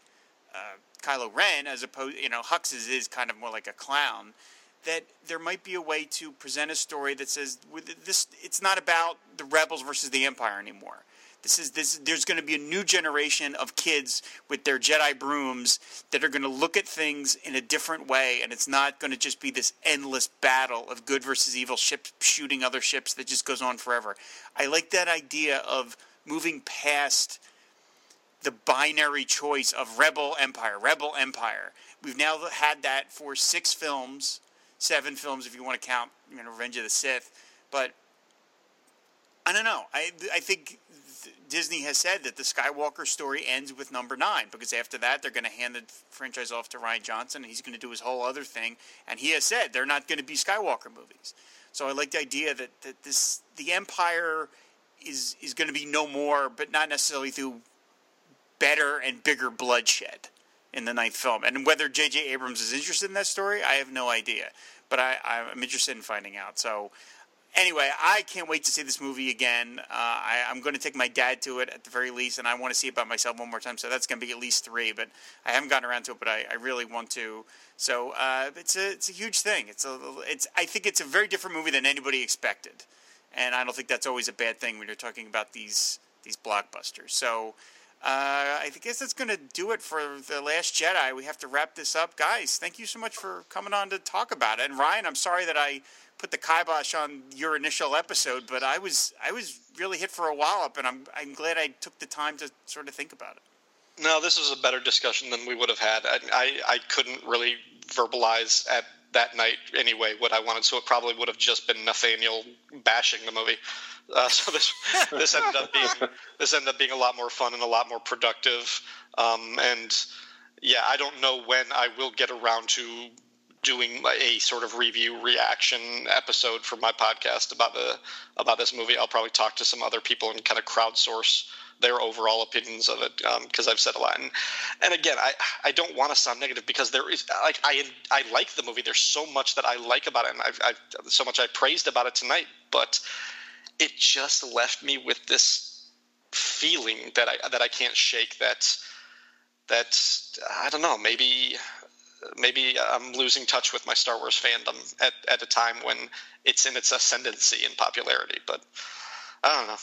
uh, Kylo Ren, as opposed, you know, Hux's is kind of more like a clown. That there might be a way to present a story that says this, it's not about the rebels versus the Empire anymore this is this. There's going to be a new generation of kids with their Jedi brooms that are going to look at things in a different way, and it's not going to just be this endless battle of good versus evil ships shooting other ships that just goes on forever. I like that idea of moving past the binary choice of rebel empire, rebel empire. We've now had that for six films, seven films if you want to count, you know, Revenge of the Sith. But I don't know. I I think Disney has said that the Skywalker story ends with number nine because after that they're going to hand the franchise off to Rian Johnson and he's going to do his whole other thing. And he has said they're not going to be Skywalker movies. So I like the idea that, that this the Empire is is going to be no more, but not necessarily through better and bigger bloodshed in the ninth film. And whether J.J. Abrams is interested in that story, I have no idea. But I, I'm interested in finding out. So anyway, I can't wait to see this movie again. Uh, I, am going to take my dad to it at the very least, and I want to see it by myself one more time. So that's going to be at least three. But I haven't gotten around to it, but I, I really want to. So uh, it's a it's a huge thing. It's a it's I think it's a very different movie than anybody expected, and I don't think that's always a bad thing when you're talking about these these blockbusters. So. Uh, I guess that's going to do it for the Last Jedi. We have to wrap this up, guys. Thank you so much for coming on to talk about it. And Ryan, I'm sorry that I put the kibosh on your initial episode, but I was I was really hit for a wallop, and I'm I'm glad I took the time to sort of think about it. No, this was a better discussion than we would have had. I I, I couldn't really verbalize at that night anyway what I wanted, so it probably would have just been Nathaniel bashing the movie. Uh, [laughs] so this this ended up being this ended up being a lot more fun and a lot more productive. Um, and yeah, I don't know when I will get around to doing a sort of review reaction episode for my podcast about the about this movie. I'll probably talk to some other people and kind of crowdsource their overall opinions of it because um, I've said a lot. And, and again, I I don't want to sound negative because there is like I I like the movie. There's so much that I like about it, and I've, I've so much I praised about it tonight. But it just left me with this feeling that I that I can't shake. That that I don't know. Maybe maybe I'm losing touch with my Star Wars fandom at, at a time when it's in its ascendancy in popularity. But I don't know.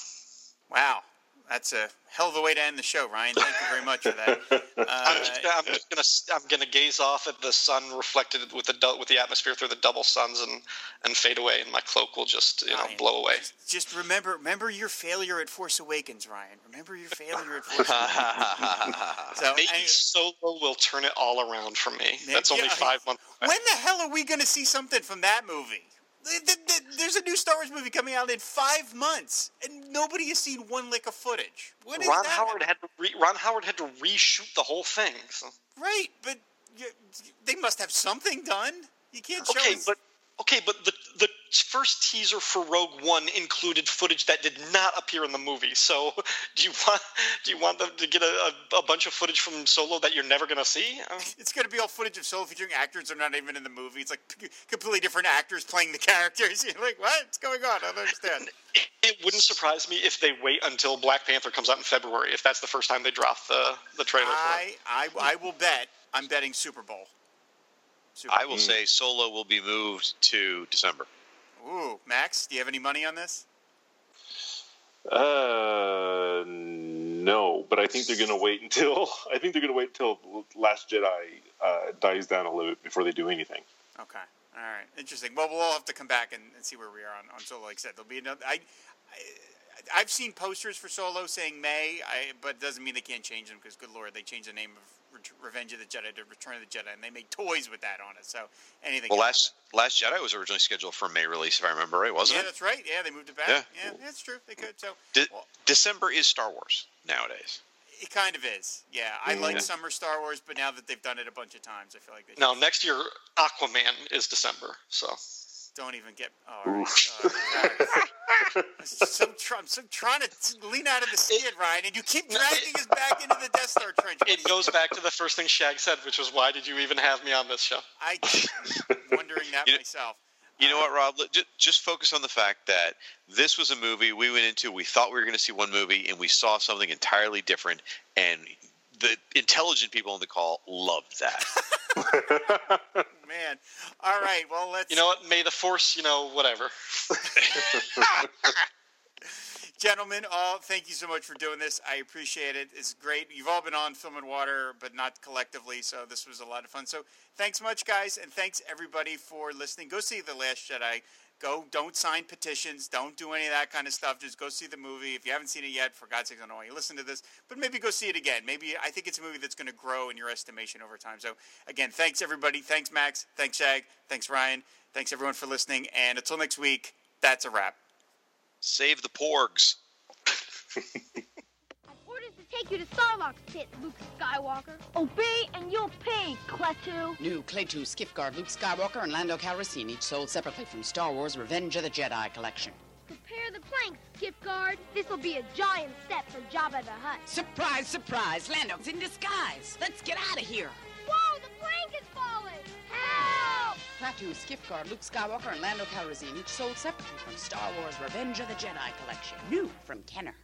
Wow, that's a hell of a way to end the show, Ryan. Thank you very much for that. Uh, [laughs] I'm, just, I'm just gonna I'm gonna gaze off at the sun reflected with the with the atmosphere through the double suns and and fade away, and my cloak will just you know Ryan, blow away. Just, just, remember remember your failure at Force Awakens, Ryan. Remember your failure at Force Awakens. [laughs] so maybe I, Solo will turn it all around for me. That's only five months. Away. When the hell are we gonna see something from that movie? There's a new Star Wars movie coming out in five months, and nobody has seen one lick of footage. What Ron Howard had to re- Ron Howard had to reshoot the whole thing. So. Right, but you, they must have something done. You can't show. Okay, but Okay, but the the first teaser for Rogue One included footage that did not appear in the movie. So, [laughs] do you want do you want them to get a, a, bunch of footage from Solo that you're never going to see? [laughs] It's going to be all footage of Solo featuring actors that are not even in the movie. It's like completely different actors playing the [laughs] characters. You're like, what's going on? I don't understand. It, it, wouldn't surprise me if they wait until Black Panther comes out in February. If that's the first time they drop the the trailer. I I, I will bet. I'm betting Super Bowl. Super I will mm. say Solo will be moved to December. Ooh, Max, do you have any money on this? Uh, no, but I think they're going to wait until [laughs] I think they're going to wait until Last Jedi uh, dies down a little bit before they do anything. Okay, all right, interesting. Well, we'll all have to come back and, and see where we are on, on Solo. Like I said, there'll be another. I, I I've seen posters for Solo saying May, I, but it doesn't mean they can't change them because, good lord, they changed the name of Re- Revenge of the Jedi to Return of the Jedi, and they make toys with that on it. So anything. Well, last Last Jedi was originally scheduled for May release, if I remember right, wasn't yeah, it? Yeah, that's right. Yeah, they moved it back. Yeah. Yeah, that's true. They could. So De- well, December is Star Wars nowadays. it kind of is. Yeah, I like Yeah. summer Star Wars, but now that they've done it a bunch of times, I feel like they No, should- next year Aquaman is December. So don't even get. Oh, all right. Uh, [laughs] God. I'm so, tr- I'm so trying to lean out of the skid, Ryan, and you keep dragging us back into the Death Star trench. It goes back to the first thing Shag said, which was, "Why did you even have me on this show?" I [laughs] wondering that You know- myself. You know what, Rob? Just, just focus on the fact that this was a movie we went into. We thought we were going to see one movie, and we saw something entirely different. And the intelligent people on the call loved that. [laughs] Man. All right. Well, let's. You know what? May the Force, you know, whatever. [laughs] [laughs] Gentlemen, all thank you so much for doing this. I appreciate it. It's great. You've all been on Film and Water, but not collectively, so this was a lot of fun. So thanks much, guys, and thanks everybody for listening. Go see The Last Jedi. Go, don't sign petitions. Don't do any of that kind of stuff. Just go see the movie. If you haven't seen it yet, for God's sake, I don't know why you listen to this, but maybe go see it again. Maybe I think it's a movie that's going to grow in your estimation over time. So again, thanks everybody. Thanks Max. Thanks Shag. Thanks Ryan. Thanks everyone for listening. And until next week, that's a wrap. Save the porgs. [laughs] Take you to Sarlacc's pit, Luke Skywalker. Obey and you'll pay, Klaatu. New Klaatu Skiffguard Luke Skywalker and Lando Calrissian, each sold separately from Star Wars Revenge of the Jedi collection. Prepare the planks, skiff guard. This'll be a giant step for Jabba the Hutt. Surprise, surprise! Lando's in disguise! Let's get out of here! Whoa, the plank is falling! Help! Klaatu Skiffguard Luke Skywalker and Lando Calrissian, each sold separately from Star Wars Revenge of the Jedi collection. New from Kenner.